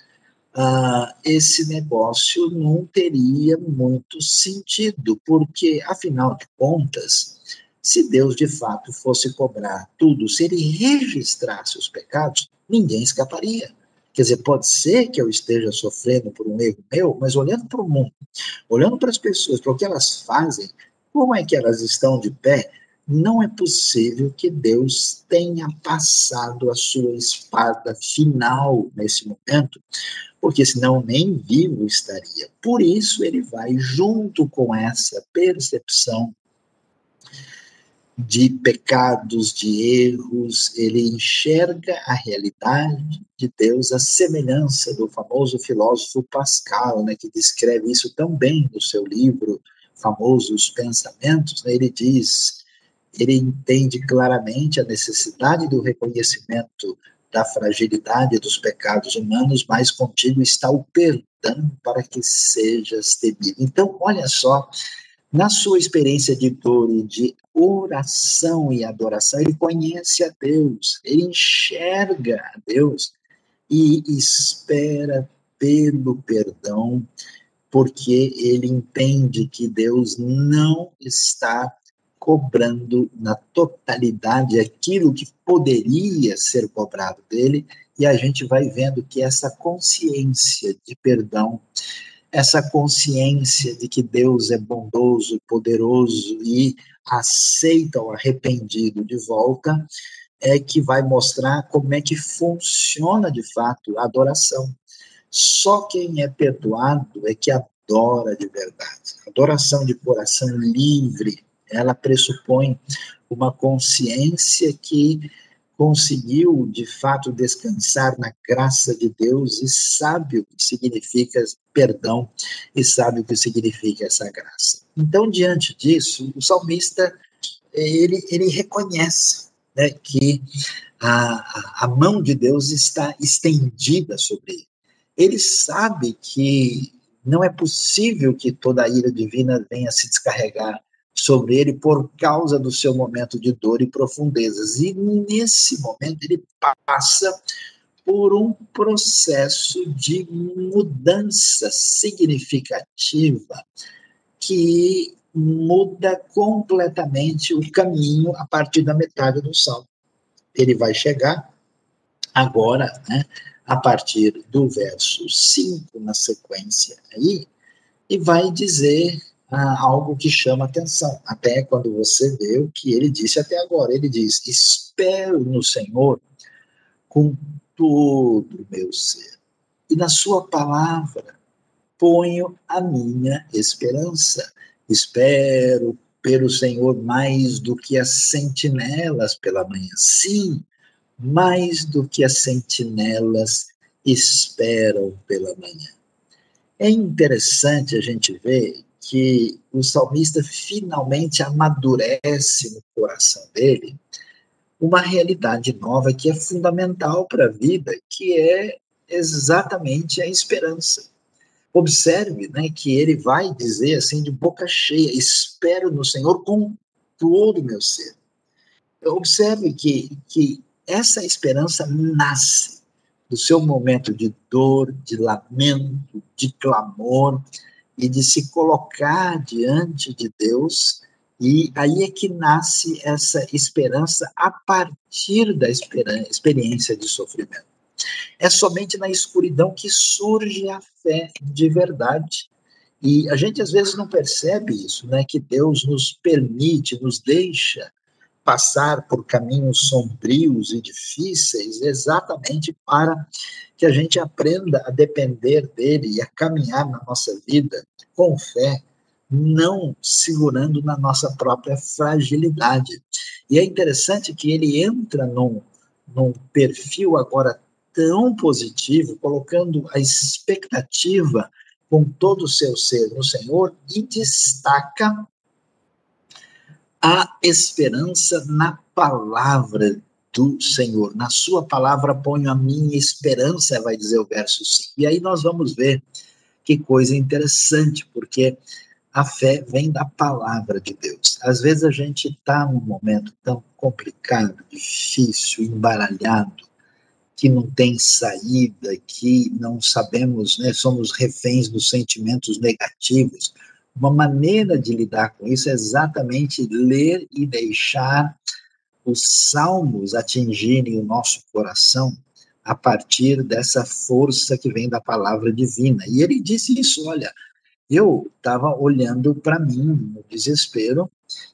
ah, esse negócio não teria muito sentido, porque, afinal de contas, se Deus de fato fosse cobrar tudo, se ele registrasse os pecados, ninguém escaparia. Quer dizer, pode ser que eu esteja sofrendo por um erro meu, mas olhando para o mundo, olhando para as pessoas, para o que elas fazem, como é que elas estão de pé, não é possível que Deus tenha passado a sua espada final nesse momento, porque senão nem vivo estaria. Por isso ele vai junto com essa percepção de pecados, de erros, ele enxerga a realidade de Deus, a semelhança do famoso filósofo Pascal, né, que descreve isso tão bem no seu livro famoso Os Pensamentos, né, ele diz, ele entende claramente a necessidade do reconhecimento da fragilidade dos pecados humanos, mas contigo está o perdão para que sejas temido. Então, olha só, na sua experiência de dor e de oração e adoração, ele conhece a Deus, ele enxerga a Deus e espera pelo perdão, porque ele entende que Deus não está cobrando na totalidade aquilo que poderia ser cobrado dele, e a gente vai vendo que essa consciência de perdão essa consciência de que Deus é bondoso, poderoso e aceita o arrependido de volta, é que vai mostrar como é que funciona de fato a adoração. Só quem é perdoado é que adora de verdade. Adoração de coração livre, ela pressupõe uma consciência que conseguiu de fato descansar na graça de Deus e sabe o que significa perdão e sabe o que significa essa graça. Então, diante disso, o salmista ele, ele reconhece né, que a, a mão de Deus está estendida sobre ele. Ele sabe que não é possível que toda a ira divina venha se descarregar sobre ele por causa do seu momento de dor e profundezas. E nesse momento ele passa por um processo de mudança significativa que muda completamente o caminho a partir da metade do salmo. Ele vai chegar agora, né, a partir do verso 5 na sequência aí, e vai dizer ah, algo que chama atenção, até quando você vê o que ele disse até agora. Ele diz: Espero no Senhor com todo o meu ser, e na Sua palavra ponho a minha esperança. Espero pelo Senhor mais do que as sentinelas pela manhã. Sim, mais do que as sentinelas esperam pela manhã. É interessante a gente ver que o salmista finalmente amadurece no coração dele uma realidade nova que é fundamental para a vida, que é exatamente a esperança. Observe né, que ele vai dizer assim de boca cheia: espero no Senhor com todo o meu ser. Observe que, que essa esperança nasce do seu momento de dor, de lamento, de clamor e de se colocar diante de Deus. E aí é que nasce essa esperança a partir da experiência de sofrimento. É somente na escuridão que surge a fé de verdade. E a gente às vezes não percebe isso, né? Que Deus nos permite, nos deixa passar por caminhos sombrios e difíceis, exatamente para que a gente aprenda a depender dele e a caminhar na nossa vida com fé, não segurando na nossa própria fragilidade. E é interessante que ele entra num, num perfil agora tão positivo, colocando a expectativa com todo o seu ser no Senhor e destaca a esperança na palavra do Senhor. Na sua palavra ponho a minha esperança, vai dizer o verso 5. E aí nós vamos ver que coisa interessante, porque a fé vem da palavra de Deus. Às vezes a gente está num momento tão complicado, difícil, embaralhado, que não tem saída, que não sabemos, né, somos reféns dos sentimentos negativos. Uma maneira de lidar com isso é exatamente ler e deixar os salmos atingirem o nosso coração a partir dessa força que vem da palavra divina. E ele disse isso, olha, eu estava olhando para mim no desespero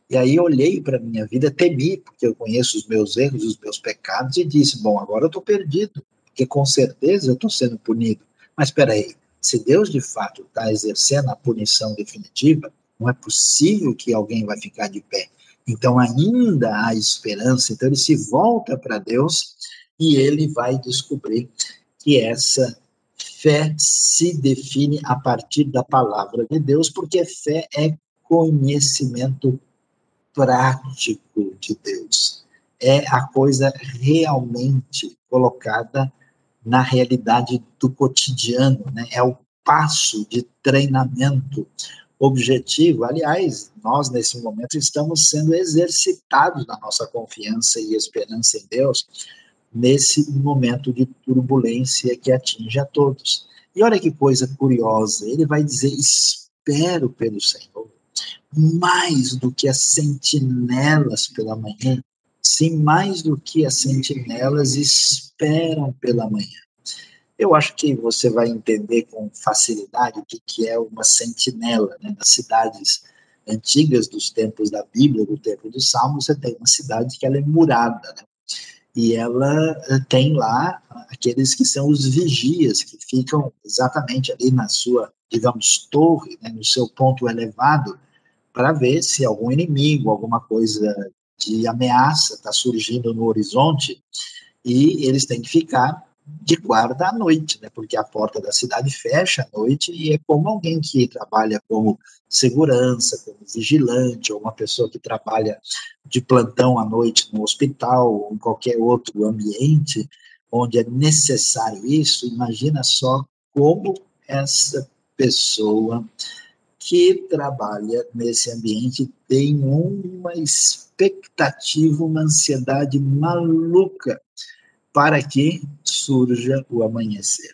e aí olhei para minha vida, temi, porque eu conheço os meus erros, os meus pecados, e disse: Bom, agora eu estou perdido, porque com certeza eu estou sendo punido. Mas espera aí, se Deus de fato está exercendo a punição definitiva, não é possível que alguém vai ficar de pé. Então ainda há esperança. Então ele se volta para Deus e ele vai descobrir que essa fé se define a partir da palavra de Deus, porque fé é conhecimento prático de Deus. É a coisa realmente colocada na realidade do cotidiano, né? É o passo de treinamento objetivo. Aliás, nós nesse momento estamos sendo exercitados na nossa confiança e esperança em Deus nesse momento de turbulência que atinge a todos. E olha que coisa curiosa, ele vai dizer: espero pelo Senhor mais do que as sentinelas pela manhã, sim, mais do que as sentinelas esperam pela manhã. Eu acho que você vai entender com facilidade o que, que é uma sentinela. Né? Nas cidades antigas dos tempos da Bíblia, do tempo do Salmo, você tem uma cidade que ela é murada, né? e ela eh, tem lá aqueles que são os vigias, que ficam exatamente ali na sua, digamos, torre, né, no seu ponto elevado, para ver se algum inimigo, alguma coisa de ameaça está surgindo no horizonte, e eles têm que ficar de guarda à noite, né? Porque a porta da cidade fecha à noite e é como alguém que trabalha como segurança, como vigilante, ou uma pessoa que trabalha de plantão à noite no hospital ou em qualquer outro ambiente onde é necessário isso. Imagina só como essa pessoa que trabalha nesse ambiente tem uma expectativa, uma ansiedade maluca para que surja o amanhecer.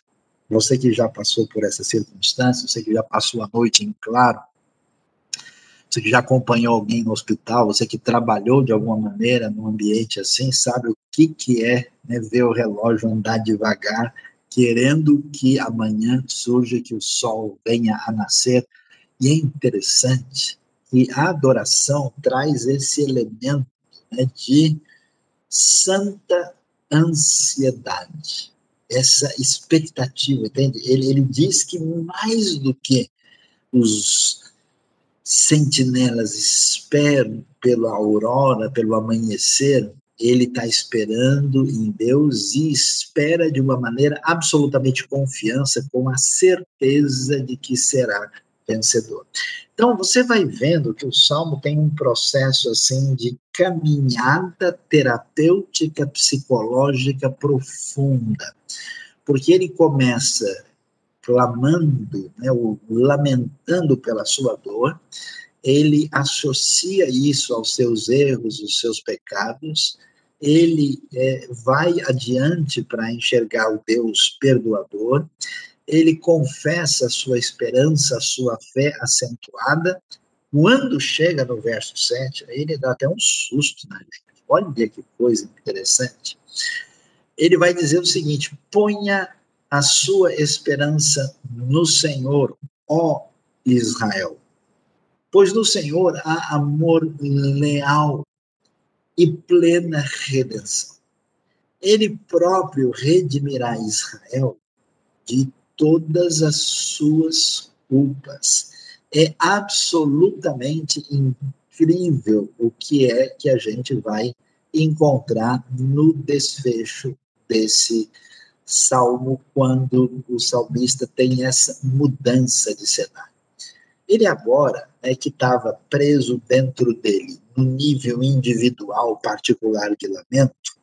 Você que já passou por essa circunstância, você que já passou a noite em claro, você que já acompanhou alguém no hospital, você que trabalhou de alguma maneira num ambiente assim, sabe o que, que é né, ver o relógio andar devagar, querendo que amanhã surja, que o sol venha a nascer, e é interessante que a adoração traz esse elemento né, de santa ansiedade, essa expectativa, entende? Ele, ele diz que mais do que os sentinelas esperam pela aurora, pelo amanhecer, ele está esperando em Deus e espera de uma maneira absolutamente confiança, com a certeza de que será Então, você vai vendo que o Salmo tem um processo assim de caminhada terapêutica psicológica profunda. porque ele começa clamando, né, lamentando pela sua dor, ele associa isso aos seus erros, os seus pecados, ele é, vai adiante para enxergar o Deus perdoador, ele confessa a sua esperança, a sua fé acentuada. Quando chega no verso 7, ele dá até um susto na gente. Olha que coisa interessante. Ele vai dizer o seguinte: ponha a sua esperança no Senhor, ó Israel. Pois no Senhor há amor leal e plena redenção. Ele próprio redimirá Israel de todas as suas culpas. É absolutamente incrível o que é que a gente vai encontrar no desfecho desse salmo, quando o salmista tem essa mudança de cenário. Ele agora, né, que estava preso dentro dele, no nível individual, particular de lamento,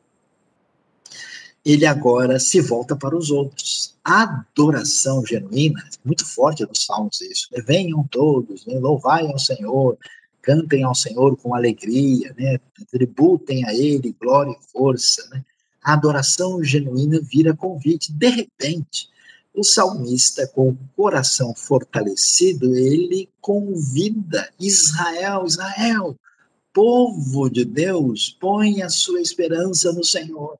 ele agora se volta para os outros. A adoração genuína, muito forte nos Salmos isso, né? venham todos, né? louvai ao Senhor, cantem ao Senhor com alegria, né? tributem a Ele glória e força. Né? A adoração genuína vira convite. De repente, o salmista, com o coração fortalecido, ele convida Israel, Israel, povo de Deus, põe a sua esperança no Senhor.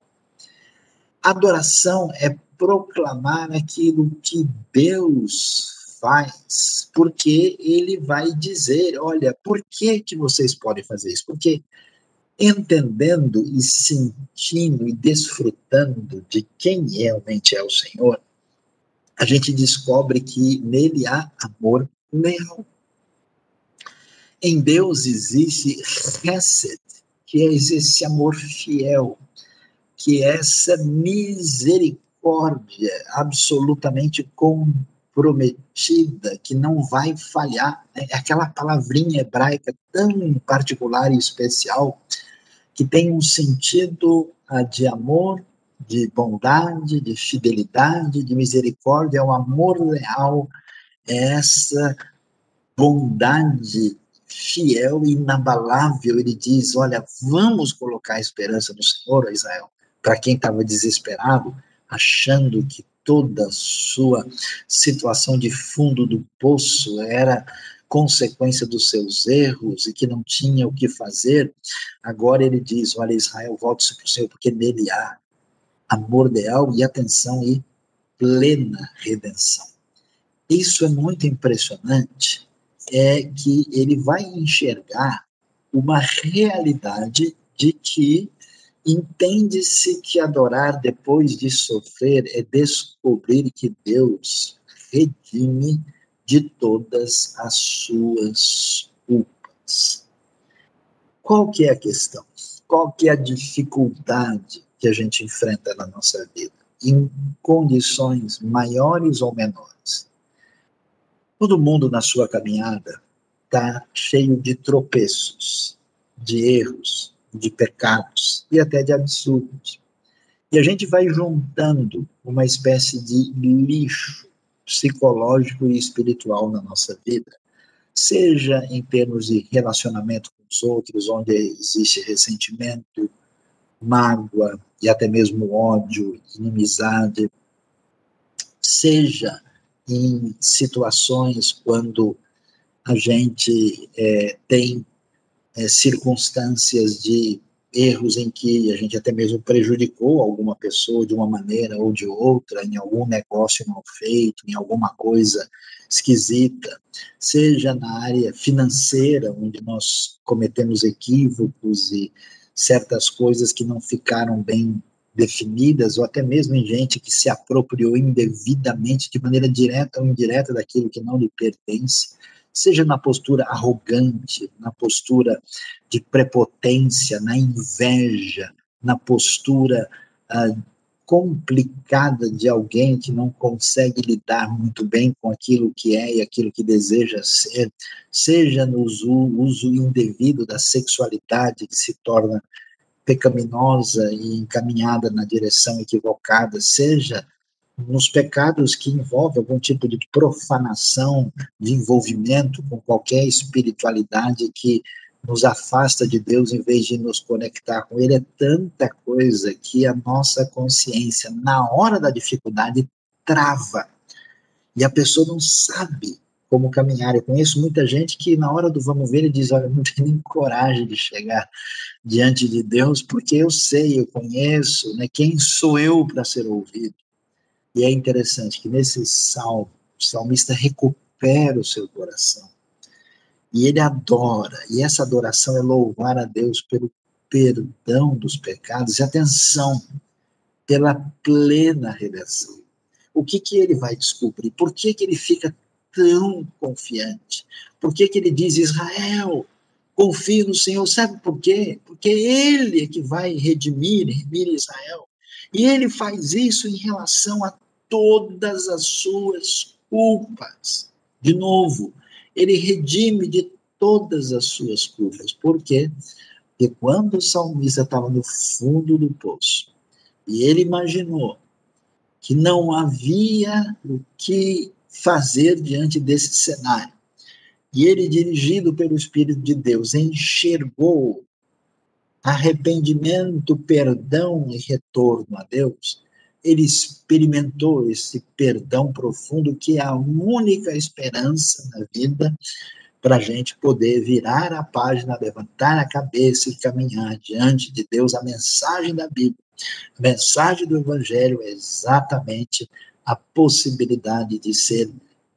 Adoração é proclamar aquilo que Deus faz, porque ele vai dizer, olha, por que que vocês podem fazer isso? Porque entendendo e sentindo e desfrutando de quem realmente é o Senhor, a gente descobre que nele há amor leal. Em Deus existe chesed, que é esse amor fiel, que essa misericórdia absolutamente comprometida, que não vai falhar. Né? Aquela palavrinha hebraica tão particular e especial, que tem um sentido uh, de amor, de bondade, de fidelidade, de misericórdia, é o amor leal, é essa bondade fiel e inabalável. Ele diz: Olha, vamos colocar a esperança no Senhor, Israel para quem estava desesperado, achando que toda a sua situação de fundo do poço era consequência dos seus erros e que não tinha o que fazer, agora ele diz: Olha, Israel, volte-se para o Senhor, porque nele há amor leal e atenção e plena redenção. Isso é muito impressionante, é que ele vai enxergar uma realidade de que Entende-se que adorar depois de sofrer é descobrir que Deus redime de todas as suas culpas. Qual que é a questão? Qual que é a dificuldade que a gente enfrenta na nossa vida? Em condições maiores ou menores. Todo mundo na sua caminhada está cheio de tropeços, de erros, de pecados e até de absurdos. E a gente vai juntando uma espécie de lixo psicológico e espiritual na nossa vida, seja em termos de relacionamento com os outros, onde existe ressentimento, mágoa e até mesmo ódio, inimizade, seja em situações quando a gente é, tem é, circunstâncias de erros em que a gente até mesmo prejudicou alguma pessoa de uma maneira ou de outra, em algum negócio mal feito, em alguma coisa esquisita, seja na área financeira, onde nós cometemos equívocos e certas coisas que não ficaram bem definidas, ou até mesmo em gente que se apropriou indevidamente, de maneira direta ou indireta, daquilo que não lhe pertence seja na postura arrogante, na postura de prepotência, na inveja, na postura ah, complicada de alguém que não consegue lidar muito bem com aquilo que é e aquilo que deseja ser, seja no uso, uso indevido da sexualidade que se torna pecaminosa e encaminhada na direção equivocada, seja nos pecados que envolvem algum tipo de profanação, de envolvimento com qualquer espiritualidade que nos afasta de Deus em vez de nos conectar com Ele, é tanta coisa que a nossa consciência, na hora da dificuldade, trava. E a pessoa não sabe como caminhar. Eu conheço muita gente que, na hora do vamos ver, ele diz: Olha, não tenho nem coragem de chegar diante de Deus, porque eu sei, eu conheço, né, quem sou eu para ser ouvido. E é interessante que nesse salmo, o salmista recupera o seu coração. E ele adora, e essa adoração é louvar a Deus pelo perdão dos pecados, e atenção, pela plena redenção. O que, que ele vai descobrir? Por que, que ele fica tão confiante? Por que, que ele diz, Israel, confie no Senhor? Sabe por quê? Porque ele é que vai redimir, redimir Israel. E ele faz isso em relação a todas as suas culpas. De novo, ele redime de todas as suas culpas. Por quê? Porque quando o salmista estava no fundo do poço, e ele imaginou que não havia o que fazer diante desse cenário, e ele, dirigido pelo Espírito de Deus, enxergou arrependimento, perdão e retorno a Deus, ele experimentou esse perdão profundo que é a única esperança na vida para a gente poder virar a página, levantar a cabeça e caminhar diante de Deus. A mensagem da Bíblia, a mensagem do Evangelho é exatamente a possibilidade de ser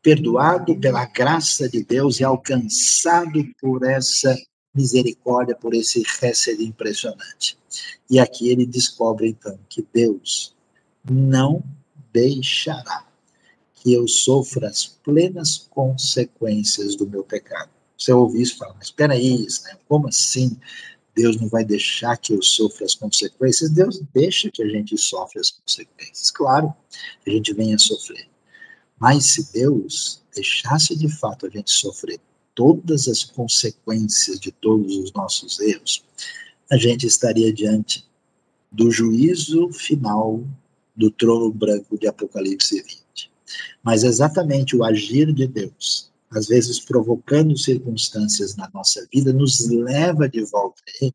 perdoado pela graça de Deus e alcançado por essa misericórdia, por esse recebe impressionante. E aqui ele descobre então que Deus não deixará que eu sofra as plenas consequências do meu pecado. Você ouve isso e fala, mas espera aí, né? como assim Deus não vai deixar que eu sofra as consequências? Deus deixa que a gente sofra as consequências. Claro, a gente venha sofrer. Mas se Deus deixasse de fato a gente sofrer todas as consequências de todos os nossos erros, a gente estaria diante do juízo final do trono branco de Apocalipse 20. Mas exatamente o agir de Deus, às vezes provocando circunstâncias na nossa vida, nos leva de volta a Ele,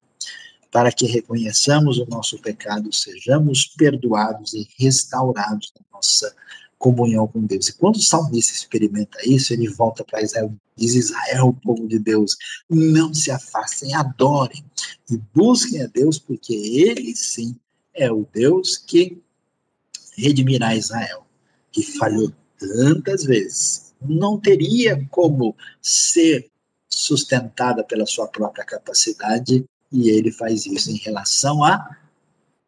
para que reconheçamos o nosso pecado, sejamos perdoados e restaurados na nossa comunhão com Deus. E quando o salmista experimenta isso, ele volta para Israel, diz Israel, povo de Deus, não se afastem, adorem e busquem a Deus, porque ele sim é o Deus que redimirá Israel, que falhou tantas vezes, não teria como ser sustentada pela sua própria capacidade, e ele faz isso em relação a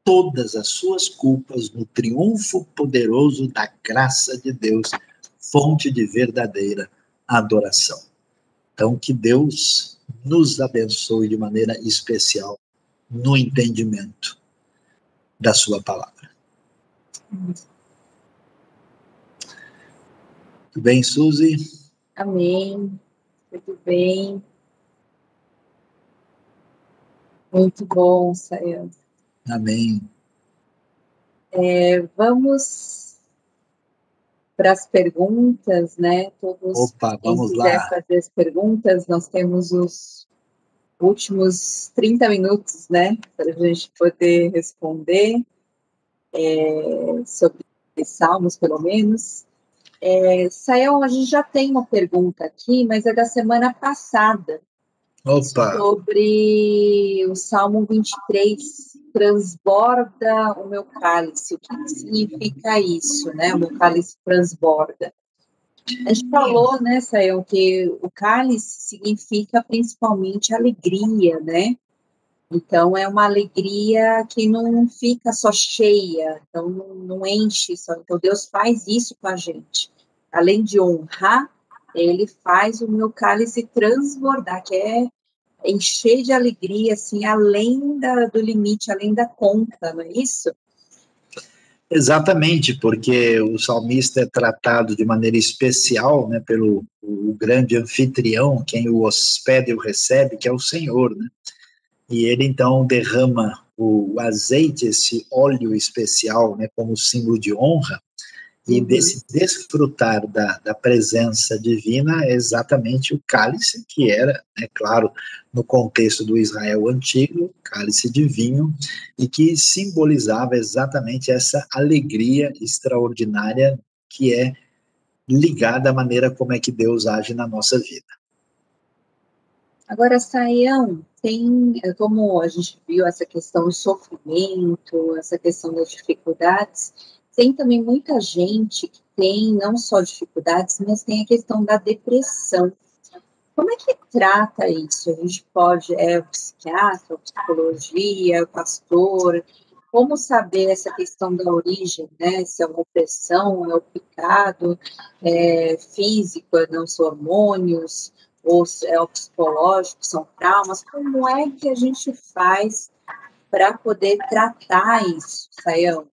todas as suas culpas no triunfo poderoso da graça de Deus, fonte de verdadeira adoração. Então, que Deus nos abençoe de maneira especial no entendimento da Sua palavra. Tudo bem, Suzy? Amém. Tudo bem. Muito bom, Sayão. Amém. É, vamos para as perguntas, né? Todos Opa, vamos lá. fazer as perguntas, nós temos os últimos 30 minutos, né? Para a gente poder responder é, sobre Salmos, pelo menos. É, Sael, a gente já tem uma pergunta aqui, mas é da semana passada. Opa. Sobre o Salmo 23, transborda o meu cálice. O que significa isso, né? O meu cálice transborda. A gente falou, né, Sael, que o cálice significa principalmente alegria, né? Então, é uma alegria que não fica só cheia, então não, não enche só. Então, Deus faz isso com a gente. Além de honrar, ele faz o meu cálice transbordar, que é encher de alegria, assim, além da, do limite, além da conta, não é isso? Exatamente, porque o salmista é tratado de maneira especial né, pelo o grande anfitrião, quem o hospeda e o recebe, que é o Senhor, né? e ele então derrama o azeite, esse óleo especial, né, como símbolo de honra, E uhum. desse desfrutar da, da presença divina é exatamente o cálice, que era, é claro, no contexto do Israel antigo, cálice de vinho, e que simbolizava exatamente essa alegria extraordinária que é ligada à maneira como é que Deus age na nossa vida. Agora, Saião, tem, como a gente viu, essa questão do sofrimento, essa questão das dificuldades, tem também muita gente que tem não só dificuldades, mas tem a questão da depressão. Como é que trata isso? A gente pode, é o psiquiatra, a psicologia, o pastor, como saber essa questão da origem, né? Se é uma opressão, é o pecado é, físico, é não são hormônios, ou é o psicológico, são traumas. Como é que a gente faz para poder tratar isso, Sayão?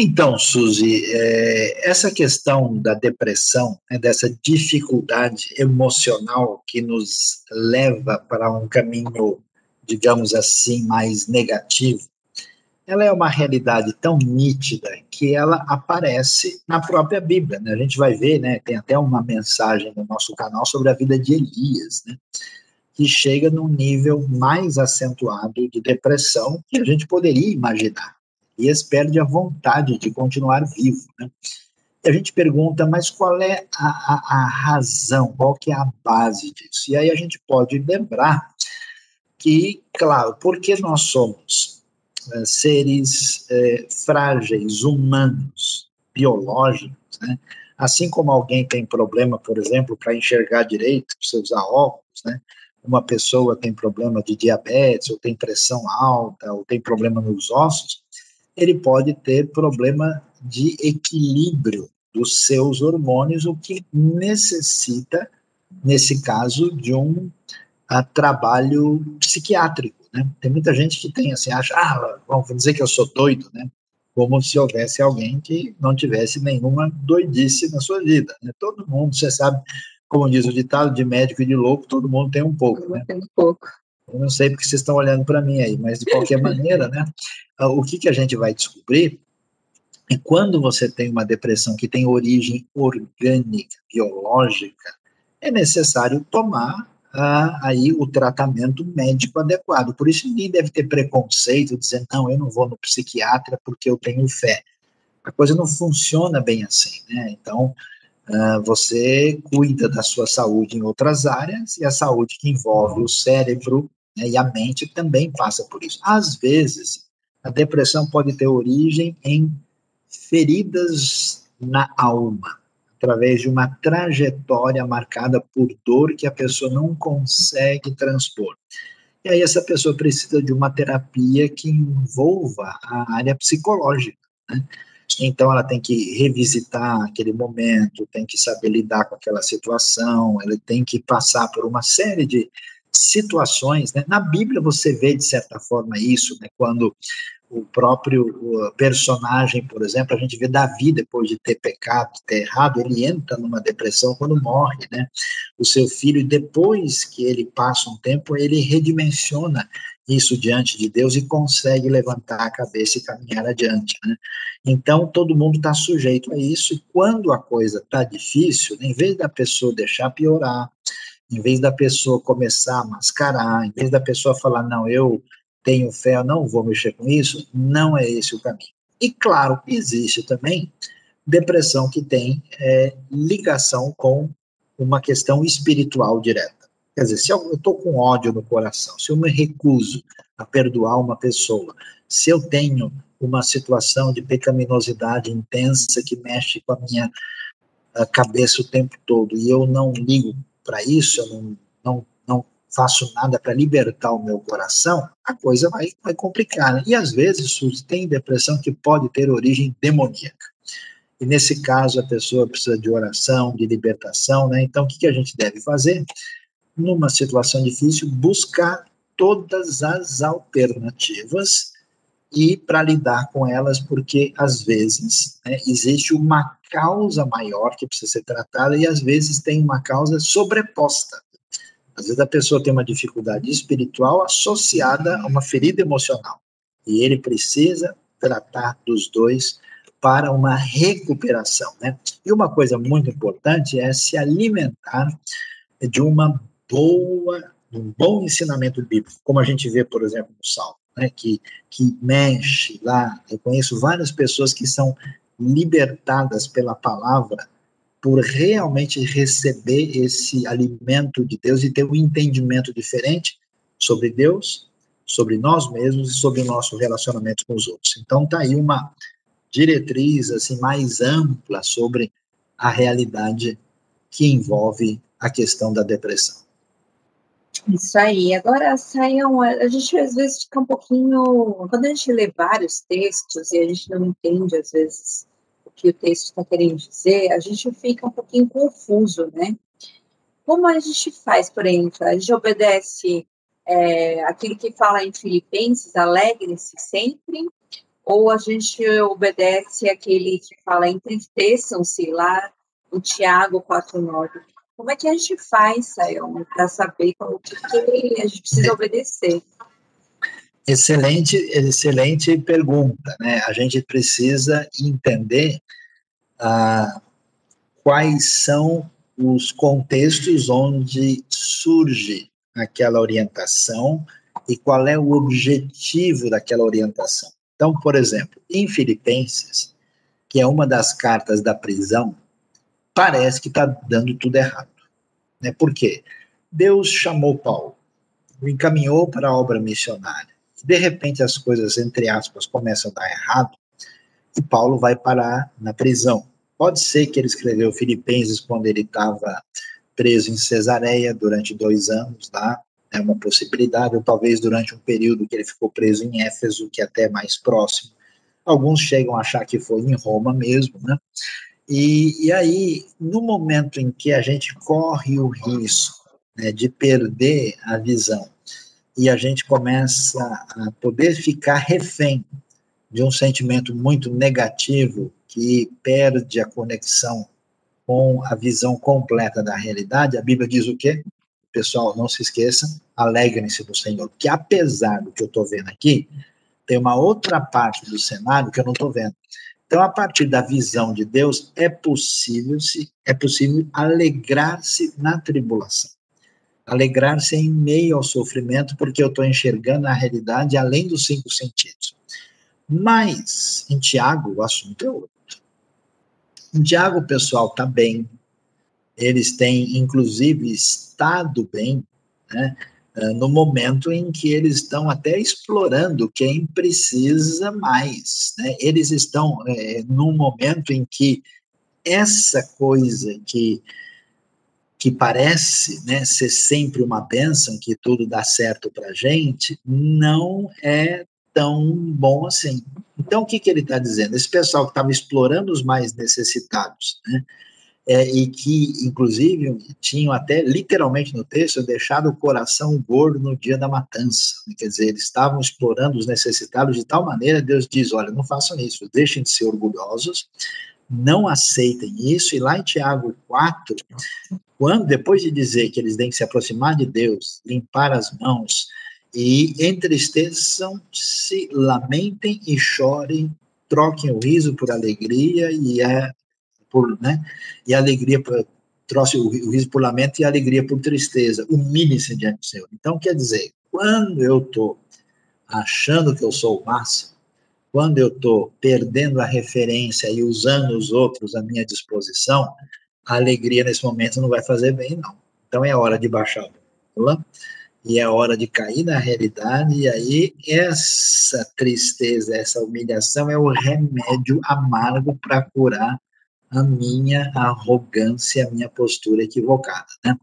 Então, Suzy, é, essa questão da depressão, né, dessa dificuldade emocional que nos leva para um caminho, digamos assim, mais negativo, ela é uma realidade tão nítida que ela aparece na própria Bíblia. Né? A gente vai ver, né, tem até uma mensagem no nosso canal sobre a vida de Elias, né, que chega num nível mais acentuado de depressão que a gente poderia imaginar. Elias perde a vontade de continuar vivo. Né? E a gente pergunta, mas qual é a, a, a, razão, qual que é a base disso? E aí a gente pode lembrar que, claro, porque nós somos é, seres é, frágeis, humanos, biológicos, né? assim como alguém tem problema, por exemplo, para enxergar direito, precisa usar óculos, né? uma pessoa tem problema de diabetes, ou tem pressão alta, ou tem problema nos ossos, ele pode ter problema de equilíbrio dos seus hormônios, o que necessita, nesse caso, de um a, trabalho psiquiátrico. Né? Tem muita gente que tem assim, acha, ah, vamos dizer que eu sou doido, né? Como se houvesse alguém que não tivesse nenhuma doidice na sua vida. Né? Todo mundo, você sabe, como diz o ditado, de médico e de louco, todo mundo tem um pouco. Né? Tem um pouco. Eu não sei porque vocês estão olhando para mim aí, mas de qualquer maneira, né? O que, que a gente vai descobrir é quando você tem uma depressão que tem origem orgânica, biológica, é necessário tomar ah, aí o tratamento médico adequado. Por isso ninguém deve ter preconceito, dizer, não, eu não vou no psiquiatra porque eu tenho fé. A coisa não funciona bem assim, né? Então, ah, você cuida da sua saúde em outras áreas, e a saúde que envolve o cérebro, né, e a mente também passa por isso. Às vezes, a depressão pode ter origem em feridas na alma, através de uma trajetória marcada por dor que a pessoa não consegue transpor. E aí essa pessoa precisa de uma terapia que envolva a área psicológica, né? Então ela tem que revisitar aquele momento, tem que saber lidar com aquela situação, ela tem que passar por uma série de situações, né? Na Bíblia você vê de certa forma isso, né? Quando o próprio personagem, por exemplo, a gente vê Davi depois de ter pecado, ter errado, ele entra numa depressão quando morre, né? O seu filho, depois que ele passa um tempo, ele redimensiona isso diante de Deus e consegue levantar a cabeça e caminhar adiante, né? Então, todo mundo está sujeito a isso, e quando a coisa está difícil, em vez da pessoa deixar piorar, em vez da pessoa começar a mascarar, em vez da pessoa falar, não, eu tenho fé, eu não vou mexer com isso, não é esse o caminho. E claro, existe também depressão que tem é, ligação com uma questão espiritual direta. Quer dizer, se eu estou com ódio no coração, se eu me recuso a perdoar uma pessoa, se eu tenho uma situação de pecaminosidade intensa que mexe com a minha a cabeça o tempo todo e eu não ligo para isso, eu não, não, não faço nada para libertar o meu coração, a coisa vai, vai complicar. Né? E às vezes tem depressão que pode ter origem demoníaca. E nesse caso a pessoa precisa de oração, de libertação, né? Então o que, que a gente deve fazer? Numa situação difícil, buscar todas as alternativas e para lidar com elas, porque às vezes né, existe uma causa maior que precisa ser tratada e às vezes tem uma causa sobreposta. Às vezes a pessoa tem uma dificuldade espiritual associada a uma ferida emocional e ele precisa tratar dos dois para uma recuperação, né? E uma coisa muito importante é se alimentar de uma boa, um bom ensinamento bíblico, como a gente vê, por exemplo, no Salmo, né? Que que mexe lá. Eu conheço várias pessoas que são libertadas pela palavra por realmente receber esse alimento de Deus e ter um entendimento diferente sobre Deus, sobre nós mesmos e sobre o nosso relacionamento com os outros. Então tá aí uma diretriz assim mais ampla sobre a realidade que envolve a questão da depressão. Isso aí. Agora, saiam, a gente às vezes fica um pouquinho. Quando a gente lê vários textos e a gente não entende, às vezes, o que o texto está querendo dizer, a gente fica um pouquinho confuso, né? Como a gente faz, por exemplo? A gente obedece é, aquilo que fala em Filipenses, alegre-se sempre, ou a gente obedece aquele que fala entristeçam-se lá no Tiago 4,9. Como é que a gente faz, Sayão, para saber como que, a gente precisa obedecer? Excelente, excelente pergunta, né? A gente precisa entender ah, quais são os contextos onde surge aquela orientação e qual é o objetivo daquela orientação. Então, por exemplo, em Filipenses, que é uma das cartas da prisão, parece que está dando tudo errado. Né? Por quê? Deus chamou Paulo, o encaminhou para a obra missionária. De repente, as coisas, entre aspas, começam a dar errado e Paulo vai parar na prisão. Pode ser que ele escreveu Filipenses quando ele estava preso em Cesareia durante dois anos lá, é uma possibilidade, ou talvez durante um período que ele ficou preso em Éfeso, que é até mais próximo. Alguns chegam a achar que foi em Roma mesmo, né? E, e aí, no momento em que a gente corre o risco né, de perder a visão e a gente começa a poder ficar refém de um sentimento muito negativo que perde a conexão com a visão completa da realidade, a Bíblia diz o quê? pessoal, não se esqueça, alegrem-se do Senhor, que apesar do que eu estou vendo aqui, tem uma outra parte do cenário que eu não estou vendo. Então, a partir da visão de Deus, é possível se é possível alegrar-se na tribulação. Alegrar-se em meio ao sofrimento, porque eu estou enxergando a realidade além dos cinco sentidos. Mas, em Tiago, o assunto é outro. Em Tiago, o pessoal está bem, eles têm, inclusive, estado bem, né, no momento em que eles estão até explorando quem precisa mais. Né? Eles estão é, num momento em que essa coisa que, que parece né, ser sempre uma bênção, que tudo dá certo para gente, não é tão bom assim. Então, o que, que ele está dizendo? Esse pessoal que estava explorando os mais necessitados, né, é, e que, inclusive, tinham até literalmente no texto deixado o coração gordo no dia da matança. Quer dizer, eles estavam explorando os necessitados de tal maneira, Deus diz: olha, não façam isso, deixem de ser orgulhosos, não aceitem isso. E lá em Tiago 4, quando, depois de dizer que eles têm que se aproximar de Deus, limpar as mãos, e entristeçam-se, lamentem e chorem, troquem o riso por alegria e a por, né? E alegria por, trouxe o, o riso por lamento e alegria por tristeza. Humilhe-se diante do Senhor. Então, quer dizer, quando eu estou achando que eu sou o máximo, quando eu estou perdendo a referência e usando os outros à minha disposição, a alegria nesse momento não vai fazer bem, não. Então é hora de baixar a bola e é hora de cair na realidade, e aí essa tristeza, essa humilhação é o remédio amargo para curar a minha arrogância, a minha postura equivocada, né?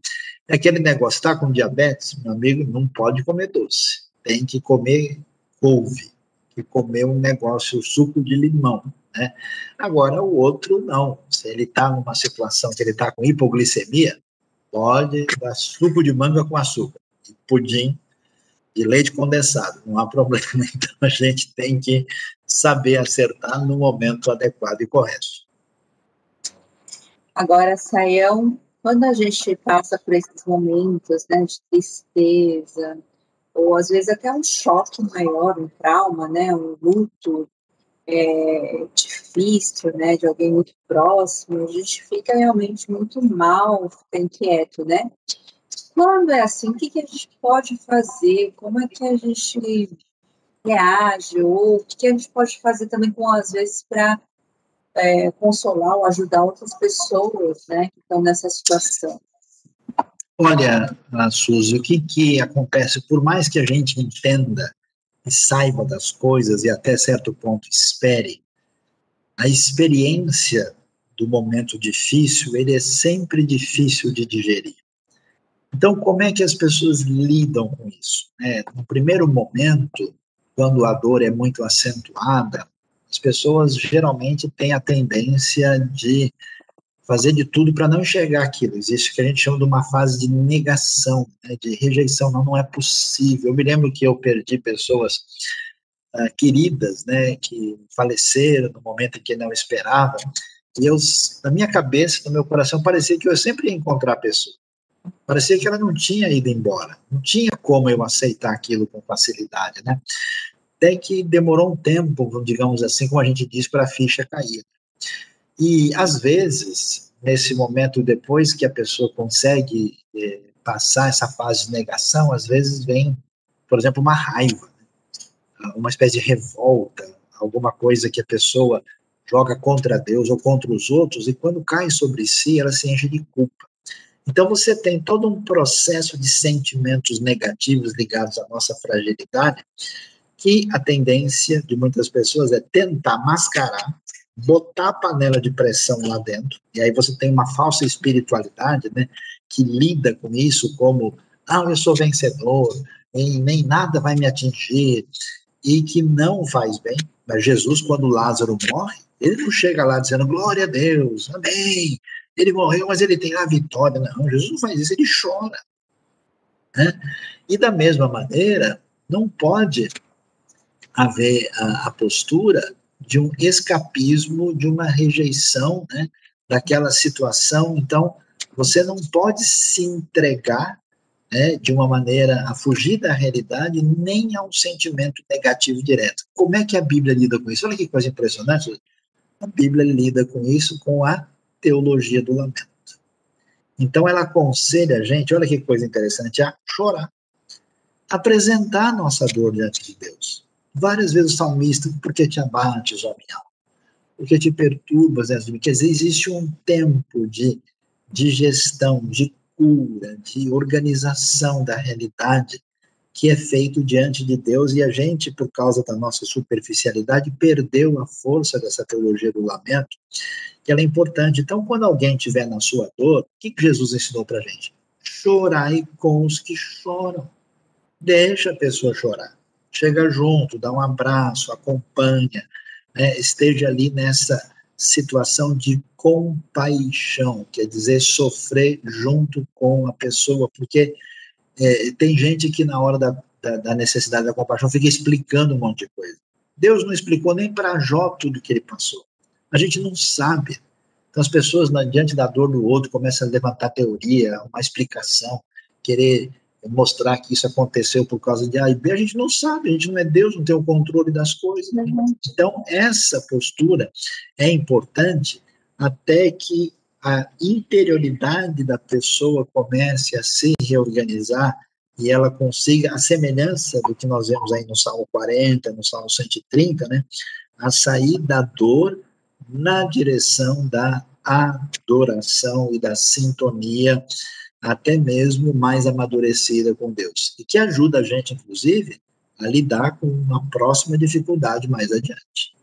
É aquele negócio, tá com diabetes, meu amigo, não pode comer doce, tem que comer couve, que comer um negócio, suco de limão, né? Agora, o outro não, se ele está numa situação que ele está com hipoglicemia, pode dar suco de manga com açúcar, pudim de leite condensado, não há problema. Então, a gente tem que saber acertar no momento adequado e correto. Agora, Saião, quando a gente passa por esses momentos né, de tristeza, ou às vezes até um choque maior, um trauma, né, um luto, é, difícil, né, de alguém muito próximo, a gente fica realmente muito mal, fica inquieto, né? Quando é assim, o que, que a gente pode fazer? Como é que a gente reage? Ou o que, que a gente pode fazer também, com às vezes, para é, consolar ou ajudar outras pessoas, né, que estão nessa situação? Olha, Suzy, o que, que acontece? Por mais que a gente entenda e saiba das coisas e até certo ponto espere, a experiência do momento difícil, ele é sempre difícil de digerir. Então, como é que as pessoas lidam com isso? É, no primeiro momento, quando a dor é muito acentuada, as pessoas geralmente têm a tendência de fazer de tudo para não enxergar aquilo. Existe o que a gente chama de uma fase de negação, né, de rejeição. Não, não é possível. Eu me lembro que eu perdi pessoas uh, queridas, né, que faleceram no momento em que não esperavam. E eu, na minha cabeça, no meu coração, parecia que eu sempre ia encontrar a pessoa. Parecia que ela não tinha ido embora. Não tinha como eu aceitar aquilo com facilidade, né? Até que demorou um tempo, digamos assim, como a gente diz, para a ficha cair. E, às vezes, nesse momento, depois que a pessoa consegue eh, passar essa fase de negação, às vezes vem, por exemplo, uma raiva, né? uma espécie de revolta, alguma coisa que a pessoa joga contra Deus ou contra os outros, e quando cai sobre si, ela se enche de culpa. Então, você tem todo um processo de sentimentos negativos ligados à nossa fragilidade, que a tendência de muitas pessoas é tentar mascarar botar a panela de pressão lá dentro, e aí você tem uma falsa espiritualidade, né, que lida com isso como, ah, eu sou vencedor, nem, nem nada vai me atingir, e que não faz bem. Mas Jesus, quando Lázaro morre, ele não chega lá dizendo, glória a Deus, amém, ele morreu, mas ele tem a vitória. Não, Jesus não faz isso, ele chora. Né? E da mesma maneira, não pode haver a, a postura de um escapismo, de uma rejeição né, daquela situação. Então, você não pode se entregar né, de uma maneira a fugir da realidade, nem a um sentimento negativo direto. Como é que a Bíblia lida com isso? Olha que coisa impressionante. A Bíblia lida com isso com a teologia do lamento. Então, ela aconselha a gente, olha que coisa interessante, a chorar, apresentar nossa dor diante de Deus. Várias vezes o salmista, porque te abates, ó minha alma? Porque te perturbas dentro de? Quer dizer, existe um tempo de, de gestão, de cura, de organização da realidade que é feito diante de Deus e a gente, por causa da nossa superficialidade, perdeu a força dessa teologia do lamento, que ela é importante. Então, quando alguém estiver na sua dor, o que Jesus ensinou para gente? Chorai com os que choram. Deixa a pessoa chorar chega junto, dá um abraço, acompanha, né, esteja ali nessa situação de compaixão, quer dizer, sofrer junto com a pessoa, porque é, tem gente que na hora da, da, da, necessidade da compaixão fica explicando um monte de coisa. Deus não explicou nem para Jó tudo que ele passou. A gente não sabe. Então as pessoas, diante da dor do outro, começam a levantar teoria, uma explicação, querer mostrar que isso aconteceu por causa de A e B, a gente não sabe, a gente não é Deus, não tem o controle das coisas. Uhum. Então, essa postura é importante até que a interioridade da pessoa comece a se reorganizar e ela consiga a semelhança do que nós vemos aí no Salmo 40, no Salmo 130, né, a sair da dor na direção da adoração e da sintonia até mesmo mais amadurecida com Deus, e que ajuda a gente, inclusive, a lidar com uma próxima dificuldade mais adiante.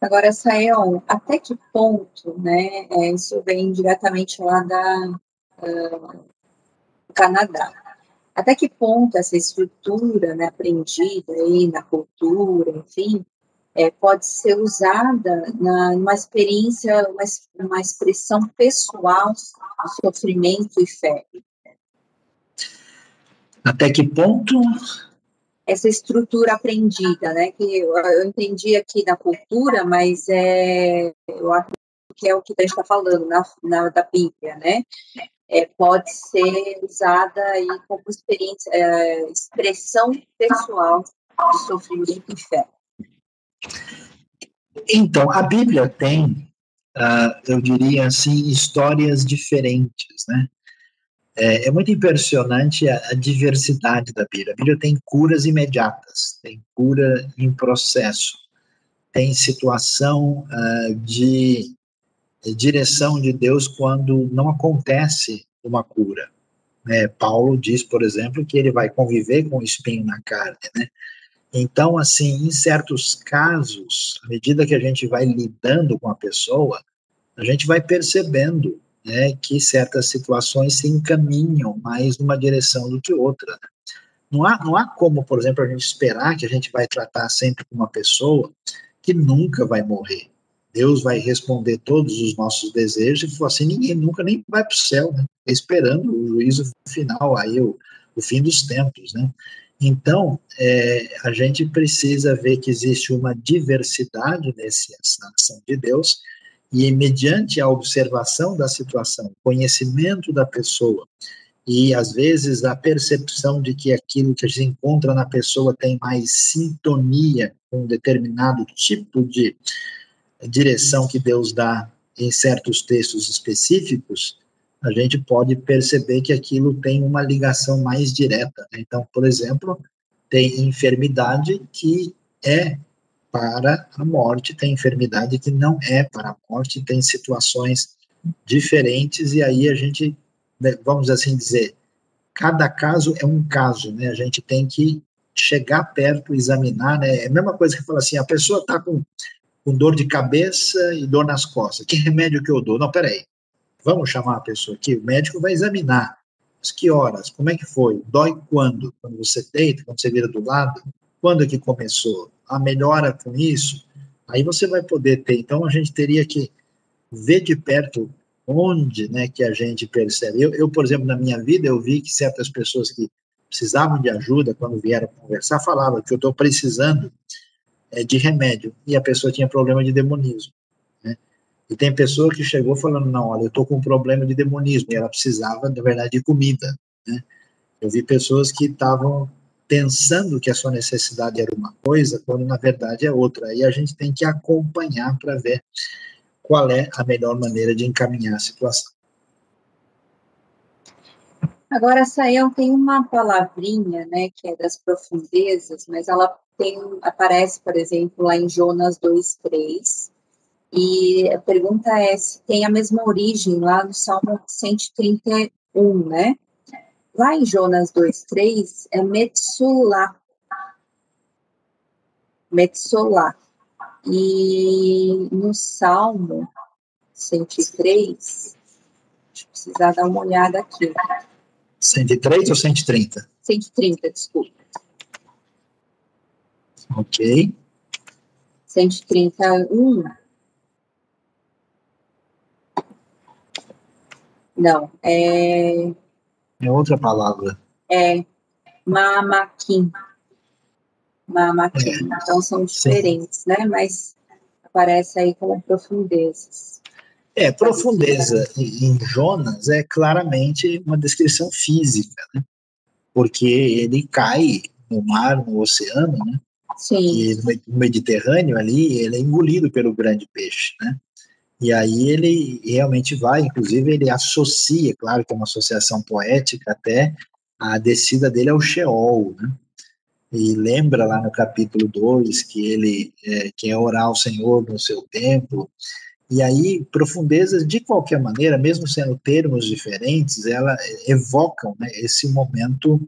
Agora, Sael, até que ponto, né, é, isso vem diretamente lá da, uh, Canadá, até que ponto essa estrutura né, aprendida aí na cultura, enfim, é, pode ser usada na, numa experiência, uma, uma expressão pessoal de sofrimento e fé. Até que ponto? Essa estrutura aprendida, né? Que eu, eu entendi aqui na cultura, mas é, eu acho que é o que a gente está falando na, na, da Bíblia, né? É, pode ser usada aí como experiência, é, expressão pessoal de sofrimento e fé? Então, a Bíblia tem, uh, eu diria assim, histórias diferentes, né? É, é muito impressionante a, a, diversidade da Bíblia. A Bíblia tem curas imediatas, tem cura em processo, tem situação uh, de direção de Deus quando não acontece uma cura. Né? Paulo diz, por exemplo, que ele vai conviver com o espinho na carne, né? Então, assim, em certos casos, à medida que a gente vai lidando com a pessoa, a gente vai percebendo né, que certas situações se encaminham mais numa direção do que outra. Né? Não, há, não há como, por exemplo, a gente esperar que a gente vai tratar sempre com uma pessoa que nunca vai morrer. Deus vai responder todos os nossos desejos e assim ninguém nunca nem vai para o céu, né? esperando o juízo final, aí o, o fim dos tempos, né? Então, é, a gente precisa ver que existe uma diversidade nessa ação de Deus, e mediante a observação da situação, conhecimento da pessoa, e às vezes a percepção de que aquilo que a gente encontra na pessoa tem mais sintonia com um determinado tipo de direção que Deus dá em certos textos específicos, a gente pode perceber que aquilo tem uma ligação mais direta. Né? Então, por exemplo, tem enfermidade que é para a morte, tem enfermidade que não é para a morte, tem situações diferentes, e aí a gente, né, vamos assim dizer, cada caso é um caso, né? A gente tem que chegar perto, examinar, né? É a mesma coisa que fala assim, a pessoa está com, com dor de cabeça e dor nas costas, que remédio que eu dou? Não, peraí, Vamos chamar a pessoa aqui, o médico vai examinar. Mas que horas? Como é que foi? Dói quando? Quando você deita, quando você vira do lado? Quando é que começou? A melhora com isso? Aí você vai poder ter. Então a gente teria que ver de perto onde né, que a gente percebe. Eu, eu, por exemplo, na minha vida, eu vi que certas pessoas que precisavam de ajuda, quando vieram conversar, falavam que eu estou precisando é, de remédio, e a pessoa tinha problema de demonismo. E tem pessoa que chegou falando, não, olha, eu estou com um problema de demonismo, e ela precisava, na verdade, de comida, né? Eu vi pessoas que estavam pensando que a sua necessidade era uma coisa, quando na verdade é outra. E a gente tem que acompanhar para ver qual é a melhor maneira de encaminhar a situação. Agora, Sael tem uma palavrinha, né, que é das profundezas, mas ela tem, aparece, por exemplo, lá em Jonas 2,3, e a pergunta é se tem a mesma origem lá no Salmo 131, né? Lá em Jonas 2,3 é Metsulá. Metsolá. E no Salmo 103, deixa eu precisar dar uma olhada aqui. 103 ou 130? 130, desculpa. Ok. 131 Não, é. É outra palavra. É mamaquim. Mamaquim. É. Então são diferentes, Sim. né? Mas aparece aí como profundezas. É, profundeza em Jonas é claramente uma descrição física, né? Porque ele cai no mar, no oceano, né? Sim. E no Mediterrâneo ali, ele é engolido pelo grande peixe, né? E aí ele realmente vai, inclusive ele associa, claro que é uma associação poética até, a descida dele ao Sheol, né? E lembra lá no capítulo 2 que ele é, quer orar ao Senhor no seu templo. E aí, profundezas, de qualquer maneira, mesmo sendo termos diferentes, elas evocam né, esse momento,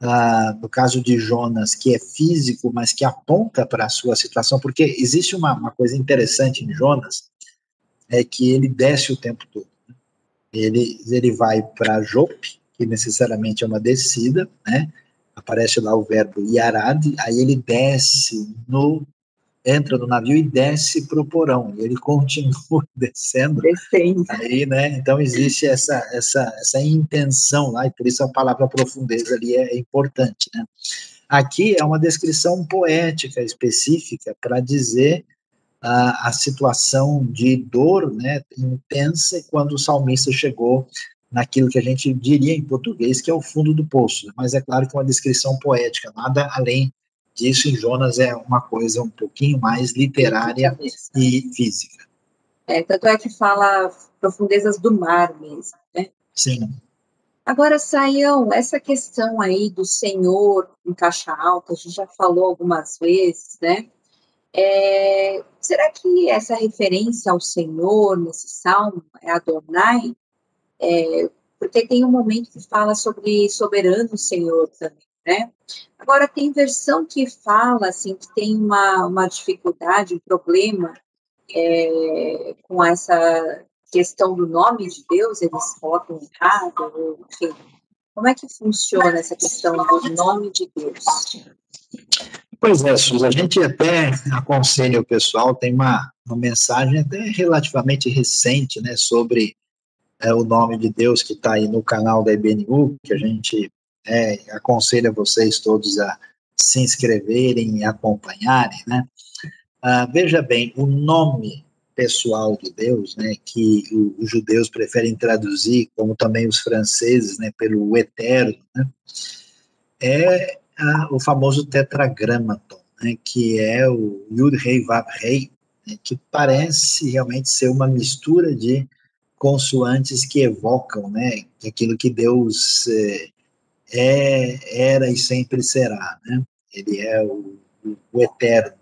ah, no caso de Jonas, que é físico, mas que aponta para a sua situação, porque existe uma, uma coisa interessante em Jonas, é que ele desce o tempo todo. Ele, ele vai para Jope, que necessariamente é uma descida, né? Aparece lá o verbo Yarad, aí ele desce no entra no navio e desce para o porão, e ele continua descendo. Descendo. Aí, né? Então existe essa essa essa intenção lá, e por isso a palavra profundeza ali é, é importante, né? Aqui é uma descrição poética específica para dizer a, a situação de dor né, intensa quando o salmista chegou naquilo que a gente diria em português que é o fundo do poço. Mas é claro que é uma descrição poética, nada além disso em Jonas é uma coisa um pouquinho mais literária e física. É, tanto é que fala profundezas do mar mesmo, né? Sim. Agora, Saião, essa questão aí do Senhor em caixa alta, a gente já falou algumas vezes, né? É, será que essa referência ao Senhor nesse salmo é Adonai? É, porque tem um momento que fala sobre soberano Senhor também, né? Agora, tem versão que fala, assim, que tem uma, uma dificuldade, um problema é, com essa questão do nome de Deus, eles colocam errado, enfim. Como é que funciona essa questão do nome de Deus? Pois é, Suzy, a gente até aconselha o pessoal, tem uma, uma mensagem até relativamente recente, né, sobre é, o nome de Deus que está aí no canal da IBNU, que a gente é, aconselha vocês todos a se inscreverem e acompanharem, né. Ah, veja bem, o nome pessoal de Deus, né, que os judeus preferem traduzir, como também os franceses, né, pelo eterno, né, é a, o famoso tetragramaton, né, que é o Yud Rei Vav Rei, né, que parece realmente ser uma mistura de consoantes que evocam, né, aquilo que Deus é, é era e sempre será, né, ele é o, o, eterno.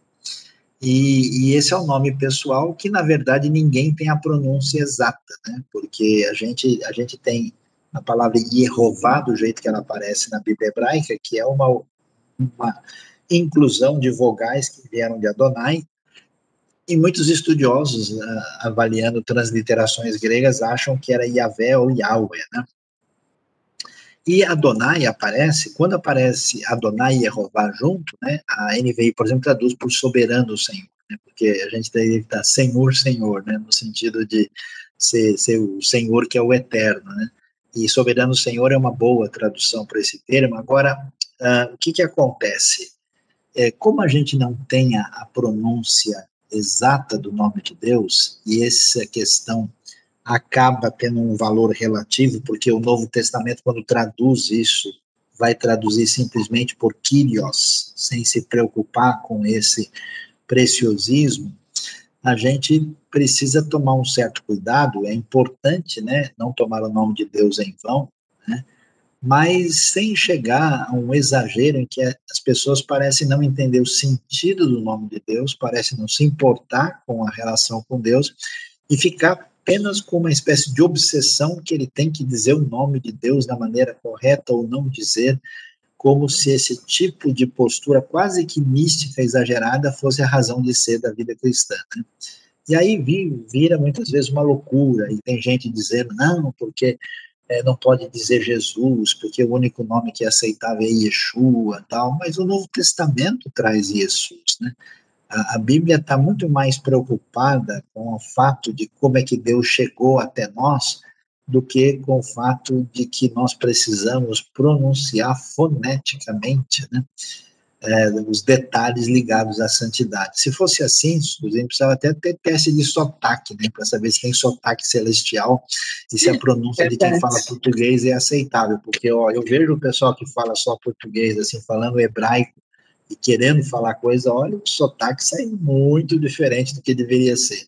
E, e, esse é o nome pessoal que, na verdade, ninguém tem a pronúncia exata, né? Porque a gente, a gente tem a palavra Yehová, do jeito que ela aparece na Bíblia hebraica, que é uma, uma inclusão de vogais que vieram de Adonai, e muitos estudiosos, uh, avaliando transliterações gregas, acham que era Yahvé ou Yahweh, né? E Adonai aparece, quando aparece Adonai e Jeová junto, né, a NVI, por exemplo, traduz por soberano Senhor, né, porque a gente deve estar Senhor, Senhor, né, no sentido de ser, ser o Senhor que é o eterno, né, e soberano Senhor é uma boa tradução para esse termo. Agora, uh, o que que acontece? É, como a gente não tem a, a pronúncia exata do nome de Deus, e essa questão acaba tendo um valor relativo, porque o Novo Testamento, quando traduz isso, vai traduzir simplesmente por Kyrios, sem se preocupar com esse preciosismo, a gente precisa tomar um certo cuidado, é importante, né, não tomar o nome de Deus em vão, né, mas sem chegar a um exagero em que as pessoas parecem não entender o sentido do nome de Deus, parecem não se importar com a relação com Deus e ficar apenas com uma espécie de obsessão que ele tem que dizer o nome de Deus da maneira correta ou não dizer, como se esse tipo de postura quase que mística, exagerada, fosse a razão de ser da vida cristã. Né? E aí vira muitas vezes uma loucura, e tem gente dizendo, não, porque é, não pode dizer Jesus, porque o único nome que é aceitável é Yeshua, tal, mas o Novo Testamento traz Jesus, né? A, a Bíblia está muito mais preocupada com o fato de como é que Deus chegou até nós do que com o fato de que nós precisamos pronunciar foneticamente né, é, os detalhes ligados à santidade. Se fosse assim, a gente precisava até ter teste de sotaque, né, para saber se tem sotaque celestial e se a pronúncia de quem fala português é aceitável, porque ó, eu vejo o pessoal que fala só português, assim, falando hebraico, e querendo falar coisa, olha, o sotaque sai muito diferente do que deveria ser.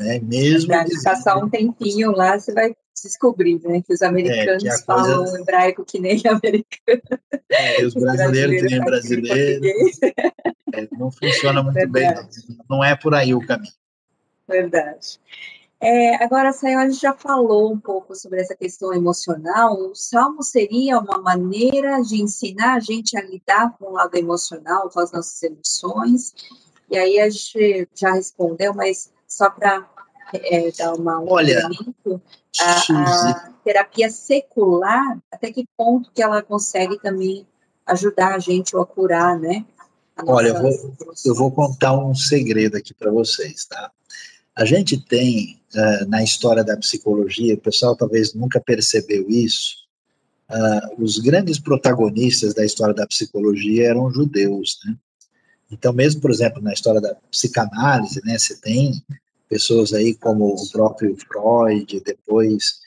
Né? Mesmo Para passar um tempinho lá, você vai descobrir, né? Que os americanos é, que falam coisa... hebraico que nem americano. É, e os, os brasileiros, que nem brasileiro. É, não funciona muito Verdade. bem, não. não é por aí o caminho. Verdade. É, agora, Sayão, a gente já falou um pouco sobre essa questão emocional. O salmo seria uma maneira de ensinar a gente a lidar com o lado emocional, com as nossas emoções. E aí a gente já respondeu, mas só para é, dar uma um Olha, a, a terapia secular, até que ponto que ela consegue também ajudar a gente a curar, né? Olha, eu vou, eu vou contar um segredo aqui para vocês, tá? A gente tem uh, na história da psicologia, o pessoal talvez nunca percebeu isso, uh, os grandes protagonistas da história da psicologia eram judeus, né? Então, mesmo, por exemplo, na história da psicanálise, né, você tem pessoas aí como o próprio Freud, depois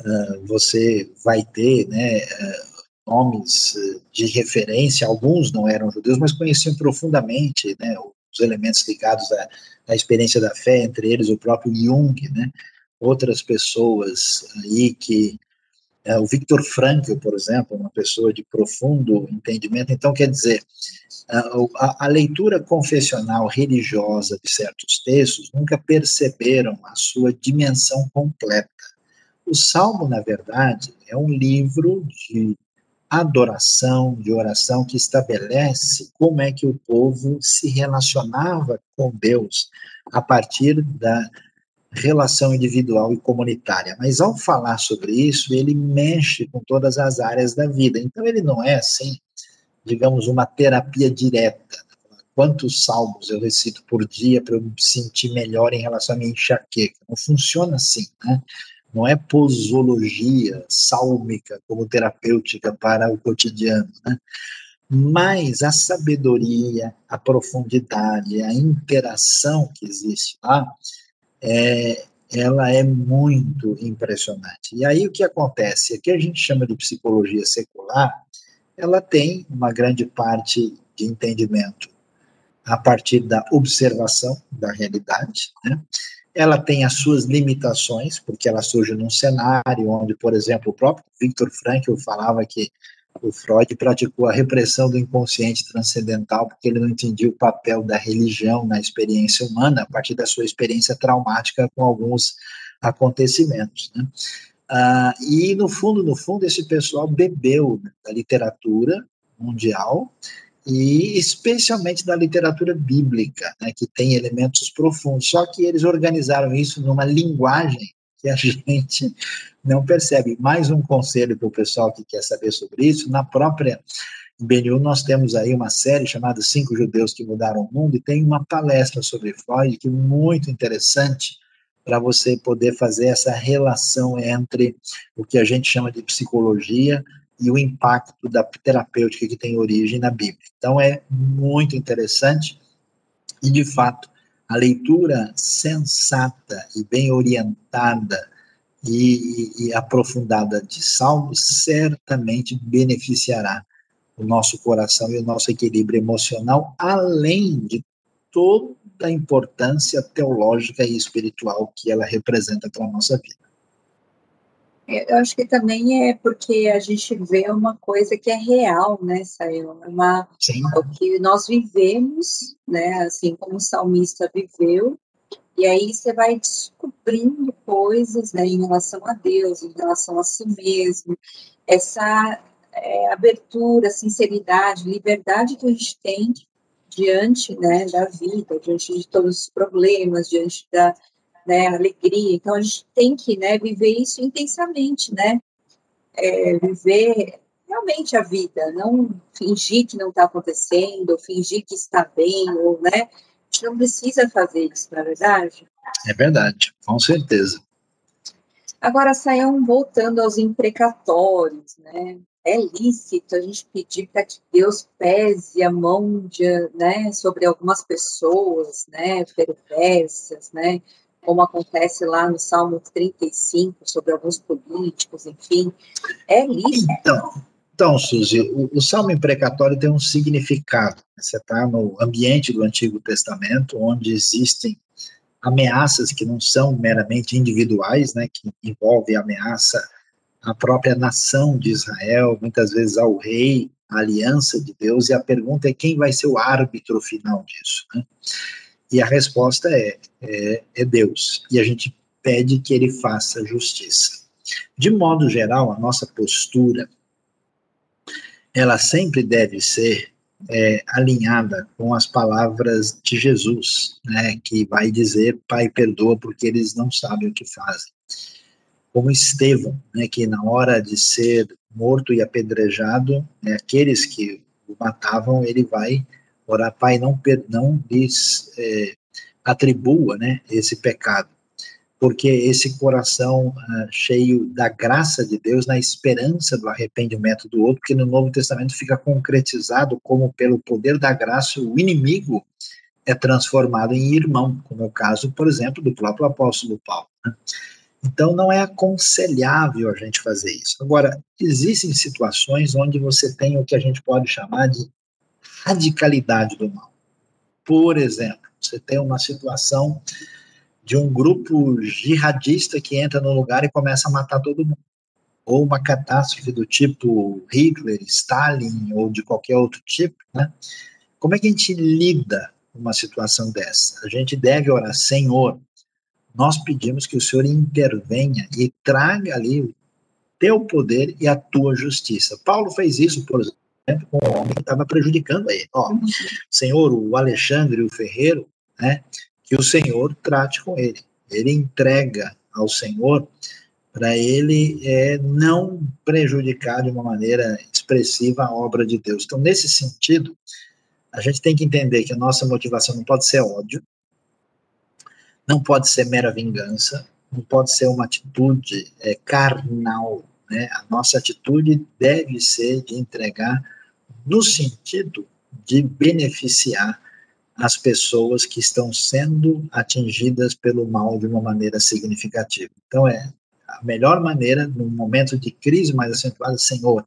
uh, você vai ter, né, nomes eh, de referência, alguns não eram judeus, mas conheciam profundamente né, os elementos ligados à, à experiência da fé, entre eles o próprio Jung, né, outras pessoas aí que o Victor Frankl, por exemplo, uma pessoa de profundo entendimento. Então, quer dizer, a, a, leitura confessional religiosa de certos textos nunca perceberam a sua dimensão completa. O Salmo, na verdade, é um livro de adoração, de oração, que estabelece como é que o povo se relacionava com Deus a partir da relação individual e comunitária. Mas ao falar sobre isso, ele mexe com todas as áreas da vida. Então ele não é assim, digamos, uma terapia direta. Quantos salmos eu recito por dia para eu me sentir melhor em relação à minha enxaqueca? Não funciona assim, né? Não é posologia sálmica como terapêutica para o cotidiano, né? Mas a sabedoria, a profundidade, a interação que existe lá, é, ela é muito impressionante. E aí o que acontece? O que a gente chama de psicologia secular, ela tem uma grande parte de entendimento a partir da observação da realidade, né? Ela tem as suas limitações, porque ela surge num cenário onde, por exemplo, o próprio Viktor Frankl falava que o Freud praticou a repressão do inconsciente transcendental porque ele não entendia o papel da religião na experiência humana a partir da sua experiência traumática com alguns acontecimentos. Né? Ah, e, no fundo, no fundo, esse pessoal bebeu da literatura mundial e especialmente da literatura bíblica, né, que tem elementos profundos. Só que eles organizaram isso numa linguagem que a gente não percebe. Mais um conselho para o pessoal que quer saber sobre isso, na própria BNU nós temos aí uma série chamada Cinco Judeus que Mudaram o Mundo, e tem uma palestra sobre Freud que é muito interessante para você poder fazer essa relação entre o que a gente chama de psicologia e o impacto da terapêutica que tem origem na Bíblia. Então é muito interessante e de fato a leitura sensata e bem orientada e, e, aprofundada de Salmos certamente beneficiará o nosso coração e o nosso equilíbrio emocional, além de toda a importância teológica e espiritual que ela representa para a nossa vida. Eu acho que também é porque a gente vê uma coisa que é real, né? É uma, Sim. É o que nós vivemos, né, assim como o salmista viveu, e aí você vai descobrindo coisas né, em relação a Deus, em relação a si mesmo, essa é, abertura, sinceridade, liberdade que a gente tem diante né, da vida, diante de todos os problemas, diante da, né, alegria. Então a gente tem que né, viver isso intensamente, né? É, viver realmente a vida, não fingir que não está acontecendo, ou fingir que está bem, ou né? A gente não precisa fazer isso, na é verdade. É verdade, com certeza. Agora, saiam voltando aos imprecatórios, né? É lícito a gente pedir para que Deus pese a mão de, né, sobre algumas pessoas, né, perversas, né, como acontece lá no Salmo 35, sobre alguns políticos, enfim, é lícito. Então, então Suzy, o, o Salmo imprecatório tem um significado. Você está no ambiente do Antigo Testamento, onde existem ameaças que não são meramente individuais, né, que envolvem ameaça à própria nação de Israel, muitas vezes ao rei, à aliança de Deus, e a pergunta é quem vai ser o árbitro final disso, né? E a resposta é, é, é Deus. E a gente pede que ele faça justiça. De modo geral, a nossa postura, ela sempre deve ser é, alinhada com as palavras de Jesus, né, que vai dizer, Pai, perdoa porque eles não sabem o que fazem. Como Estevão, né, que na hora de ser morto e apedrejado, né, aqueles que o matavam, ele vai Ora, Pai, não, não lhes é, atribua né, esse pecado, porque esse coração ah, cheio da graça de Deus, na esperança do arrependimento do outro, que no Novo Testamento fica concretizado como, pelo poder da graça, o inimigo é transformado em irmão, como é o caso, por exemplo, do próprio apóstolo Paulo. Né? Então, não é aconselhável a gente fazer isso. Agora, existem situações onde você tem o que a gente pode chamar de radicalidade do mal. Por exemplo, você tem uma situação de um grupo jihadista que entra no lugar e começa a matar todo mundo. Ou uma catástrofe do tipo Hitler, Stalin ou de qualquer outro tipo, né? Como é que a gente lida com uma situação dessa? A gente deve orar, Senhor, nós pedimos que o Senhor intervenha e traga ali o teu poder e a tua justiça. Paulo fez isso, por exemplo, com o homem que estava prejudicando ele. Ó, Senhor, o Alexandre, o ferreiro, né, que o Senhor trate com ele. Ele entrega ao Senhor para ele é, não prejudicar de uma maneira expressiva a obra de Deus. Então, nesse sentido, a gente tem que entender que a nossa motivação não pode ser ódio, não pode ser mera vingança, não pode ser uma atitude é, carnal. Né? A nossa atitude deve ser de entregar no sentido de beneficiar as pessoas que estão sendo atingidas pelo mal de uma maneira significativa. Então, é a melhor maneira, num momento de crise mais acentuada, Senhor,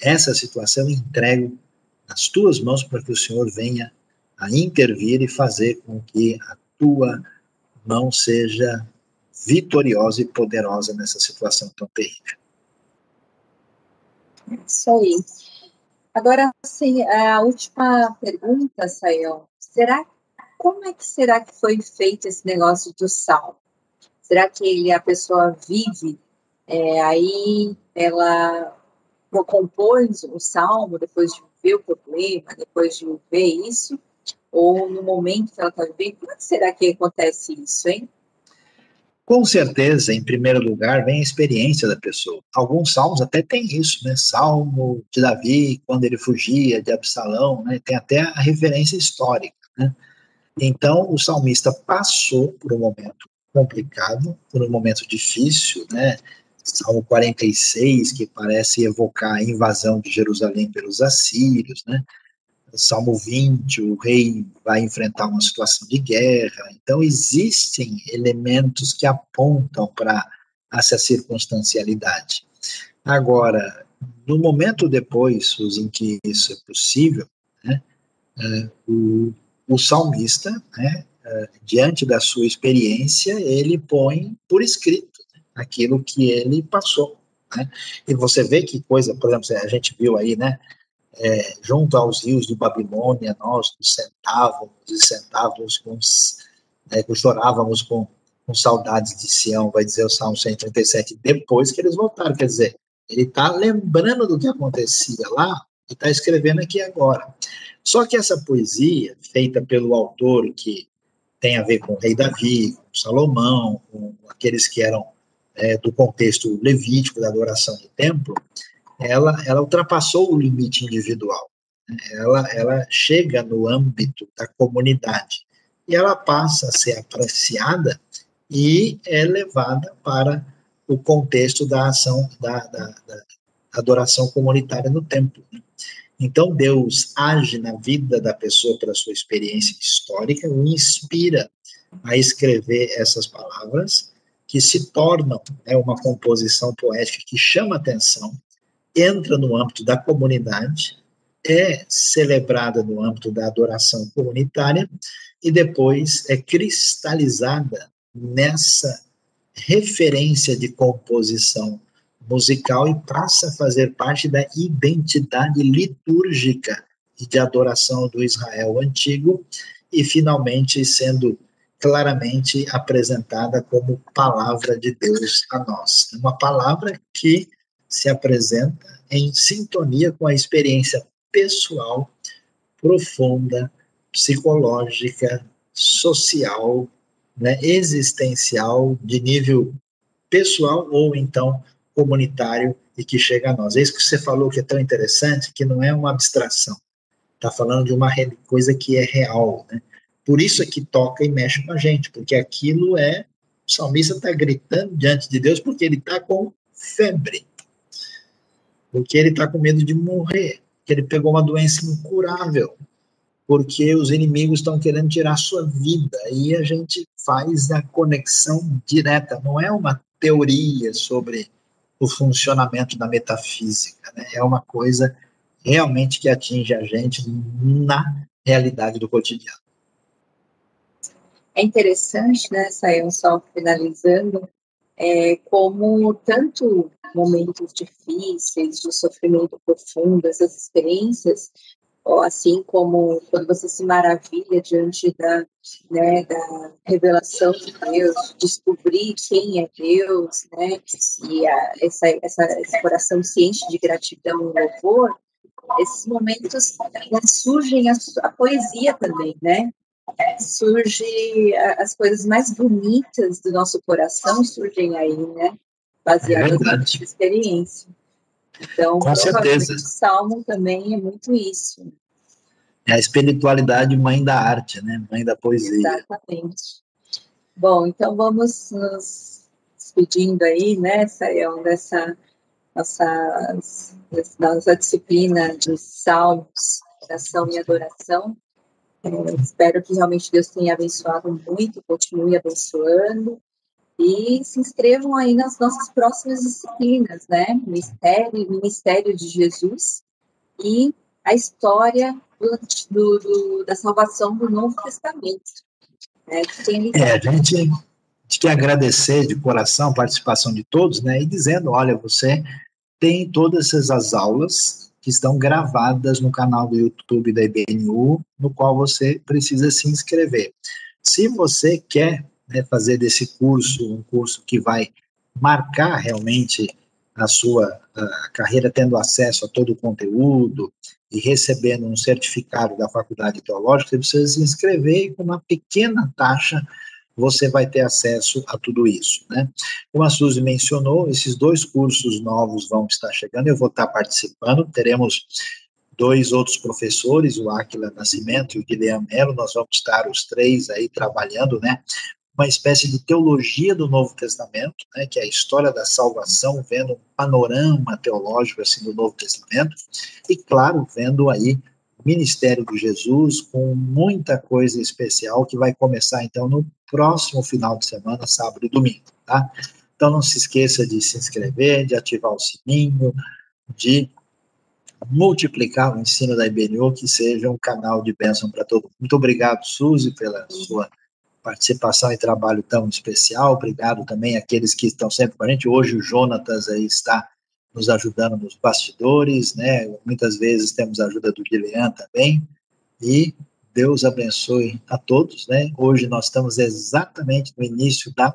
essa situação entrego nas tuas mãos para que o Senhor venha a intervir e fazer com que a tua mão seja vitoriosa e poderosa nessa situação tão terrível. Isso aí. Agora, assim, a última pergunta, Sayão. Será, como é que será que foi feito esse negócio do salmo? Será que ele, a pessoa vive, é, aí ela compôs o salmo depois de ver o problema, depois de ver isso? Ou no momento que ela está vivendo? Como é que será que acontece isso, hein? Com certeza, em primeiro lugar, vem a experiência da pessoa. Alguns salmos até tem isso, né? Salmo de Davi, quando ele fugia de Absalão, né? Tem até a referência histórica, né? Então, o salmista passou por um momento complicado, por um momento difícil, né? Salmo 46, que parece evocar a invasão de Jerusalém pelos assírios, né? Salmo 20, o rei vai enfrentar uma situação de guerra. Então, existem elementos que apontam para essa circunstancialidade. Agora, no momento depois em que isso é possível, né, é, o, o salmista, né, é, diante da sua experiência, ele põe por escrito aquilo que ele passou. Né? E você vê que coisa, por exemplo, a gente viu aí, né? É, junto aos rios de Babilônia, nós nos sentávamos e sentávamos com, né, chorávamos com, com saudades de Sião, vai dizer o Salmo 137, depois que eles voltaram. Quer dizer, ele está lembrando do que acontecia lá e está escrevendo aqui agora. Só que essa poesia, feita pelo autor que tem a ver com o rei Davi, com Salomão, com aqueles que eram é, do contexto levítico da adoração do templo, ela, ela ultrapassou o limite individual. Né? Ela, ela chega no âmbito da comunidade e ela passa a ser apreciada e é levada para o contexto da ação da, da, da adoração comunitária no templo. Né? Então Deus age na vida da pessoa pela sua experiência histórica, o inspira a escrever essas palavras que se tornam né, uma composição poética que chama atenção, entra no âmbito da comunidade, é celebrada no âmbito da adoração comunitária e depois é cristalizada nessa referência de composição musical e passa a fazer parte da identidade litúrgica e de adoração do Israel antigo e finalmente sendo claramente apresentada como palavra de Deus a nós. Uma palavra que se apresenta em sintonia com a experiência pessoal, profunda, psicológica, social, né, existencial, de nível pessoal ou então comunitário e que chega a nós. É isso que você falou que é tão interessante, que não é uma abstração. Está falando de uma coisa que é real, né? Por isso é que toca e mexe com a gente, porque aquilo é. O salmista está gritando diante de Deus porque ele está com febre, porque ele está com medo de morrer, que ele pegou uma doença incurável, porque os inimigos estão querendo tirar sua vida. E a gente faz a conexão direta, não é uma teoria sobre o funcionamento da metafísica. Né? É uma coisa realmente que atinge a gente na realidade do cotidiano. É interessante, né, Sayão, só finalizando, é, como tanto momentos difíceis, de sofrimento profundo, essas experiências, assim como quando você se maravilha diante da, né, da revelação de Deus, descobrir quem é Deus, né, e a, essa, essa, esse coração enche de gratidão e louvor, esses momentos né, surgem a, a, poesia também, né? Surge as coisas mais bonitas do nosso coração surgem aí, né? Baseadas é na experiência. Então, Com certeza. o salmo também é muito isso. É a espiritualidade mãe da arte, né? Mãe da poesia. Exatamente. Bom, então vamos nos despedindo aí, né, Sayão, dessa nossa, nossa disciplina de salmos, oração e adoração. É, espero que realmente Deus tenha abençoado muito, continue abençoando. E se inscrevam aí nas nossas próximas disciplinas, né? Ministério, Ministério de Jesus e a história do, do, do, da salvação do Novo Testamento. Né? É, a gente, a gente quer agradecer de coração a participação de todos, né? E dizendo, olha, você tem todas essas aulas que estão gravadas no canal do YouTube da IBNU, no qual você precisa se inscrever. Se você quer né, fazer desse curso um curso que vai marcar realmente a sua a carreira, tendo acesso a todo o conteúdo e recebendo um certificado da Faculdade Teológica, você precisa se inscrever e com uma pequena taxa você vai ter acesso a tudo isso. Né? Como a Suzy mencionou, esses dois cursos novos vão estar chegando, eu vou estar participando, teremos dois outros professores, o Aquila Nascimento e o Guilherme Melo, nós vamos estar os três aí trabalhando, né, uma espécie de teologia do Novo Testamento, né, que é a história da salvação, vendo um panorama teológico assim do Novo Testamento, e claro, vendo aí Ministério de Jesus, com muita coisa especial que vai começar então no próximo final de semana, sábado e domingo, tá? Então não se esqueça de se inscrever, de ativar o sininho, de multiplicar o ensino da IBNU, que seja um canal de bênção para todo mundo. Muito obrigado, Suzy, pela sua participação e trabalho tão especial. Obrigado também àqueles que estão sempre com a gente. Hoje o Jonatas aí está nos ajudando nos bastidores, né? Muitas vezes temos a ajuda do Guilherme também. E Deus abençoe a todos, né? Hoje nós estamos exatamente no início da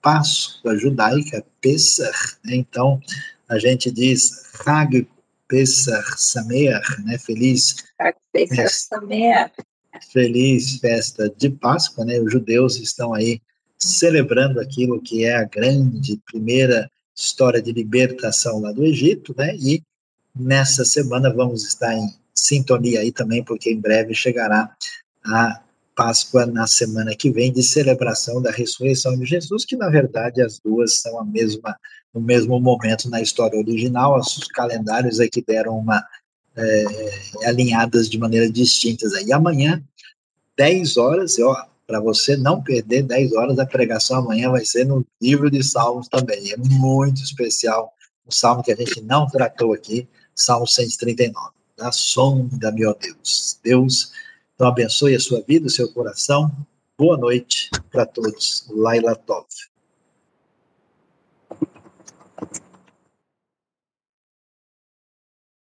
Páscoa judaica, Pesach, né? Então, a gente diz Hag Pesach Sameach, né? Feliz Hag Pesach Sameach. Feliz festa de Páscoa, né? Os judeus estão aí celebrando aquilo que é a grande primeira história de libertação lá do Egito, né? E nessa semana vamos estar em sintonia aí também, porque em breve chegará a Páscoa na semana que vem de celebração da ressurreição de Jesus, que na verdade as duas são a mesma no mesmo momento na história original, os calendários é que deram uma é, alinhadas de maneira distintas aí. Amanhã, 10 horas, ó, para você não perder 10 horas, a pregação amanhã vai ser no livro de Salmos também. É muito especial, um salmo que a gente não tratou aqui, Salmo 139. Da sonda, meu Deus. Deus então abençoe a sua vida, o seu coração. Boa noite para todos. Laila Tov.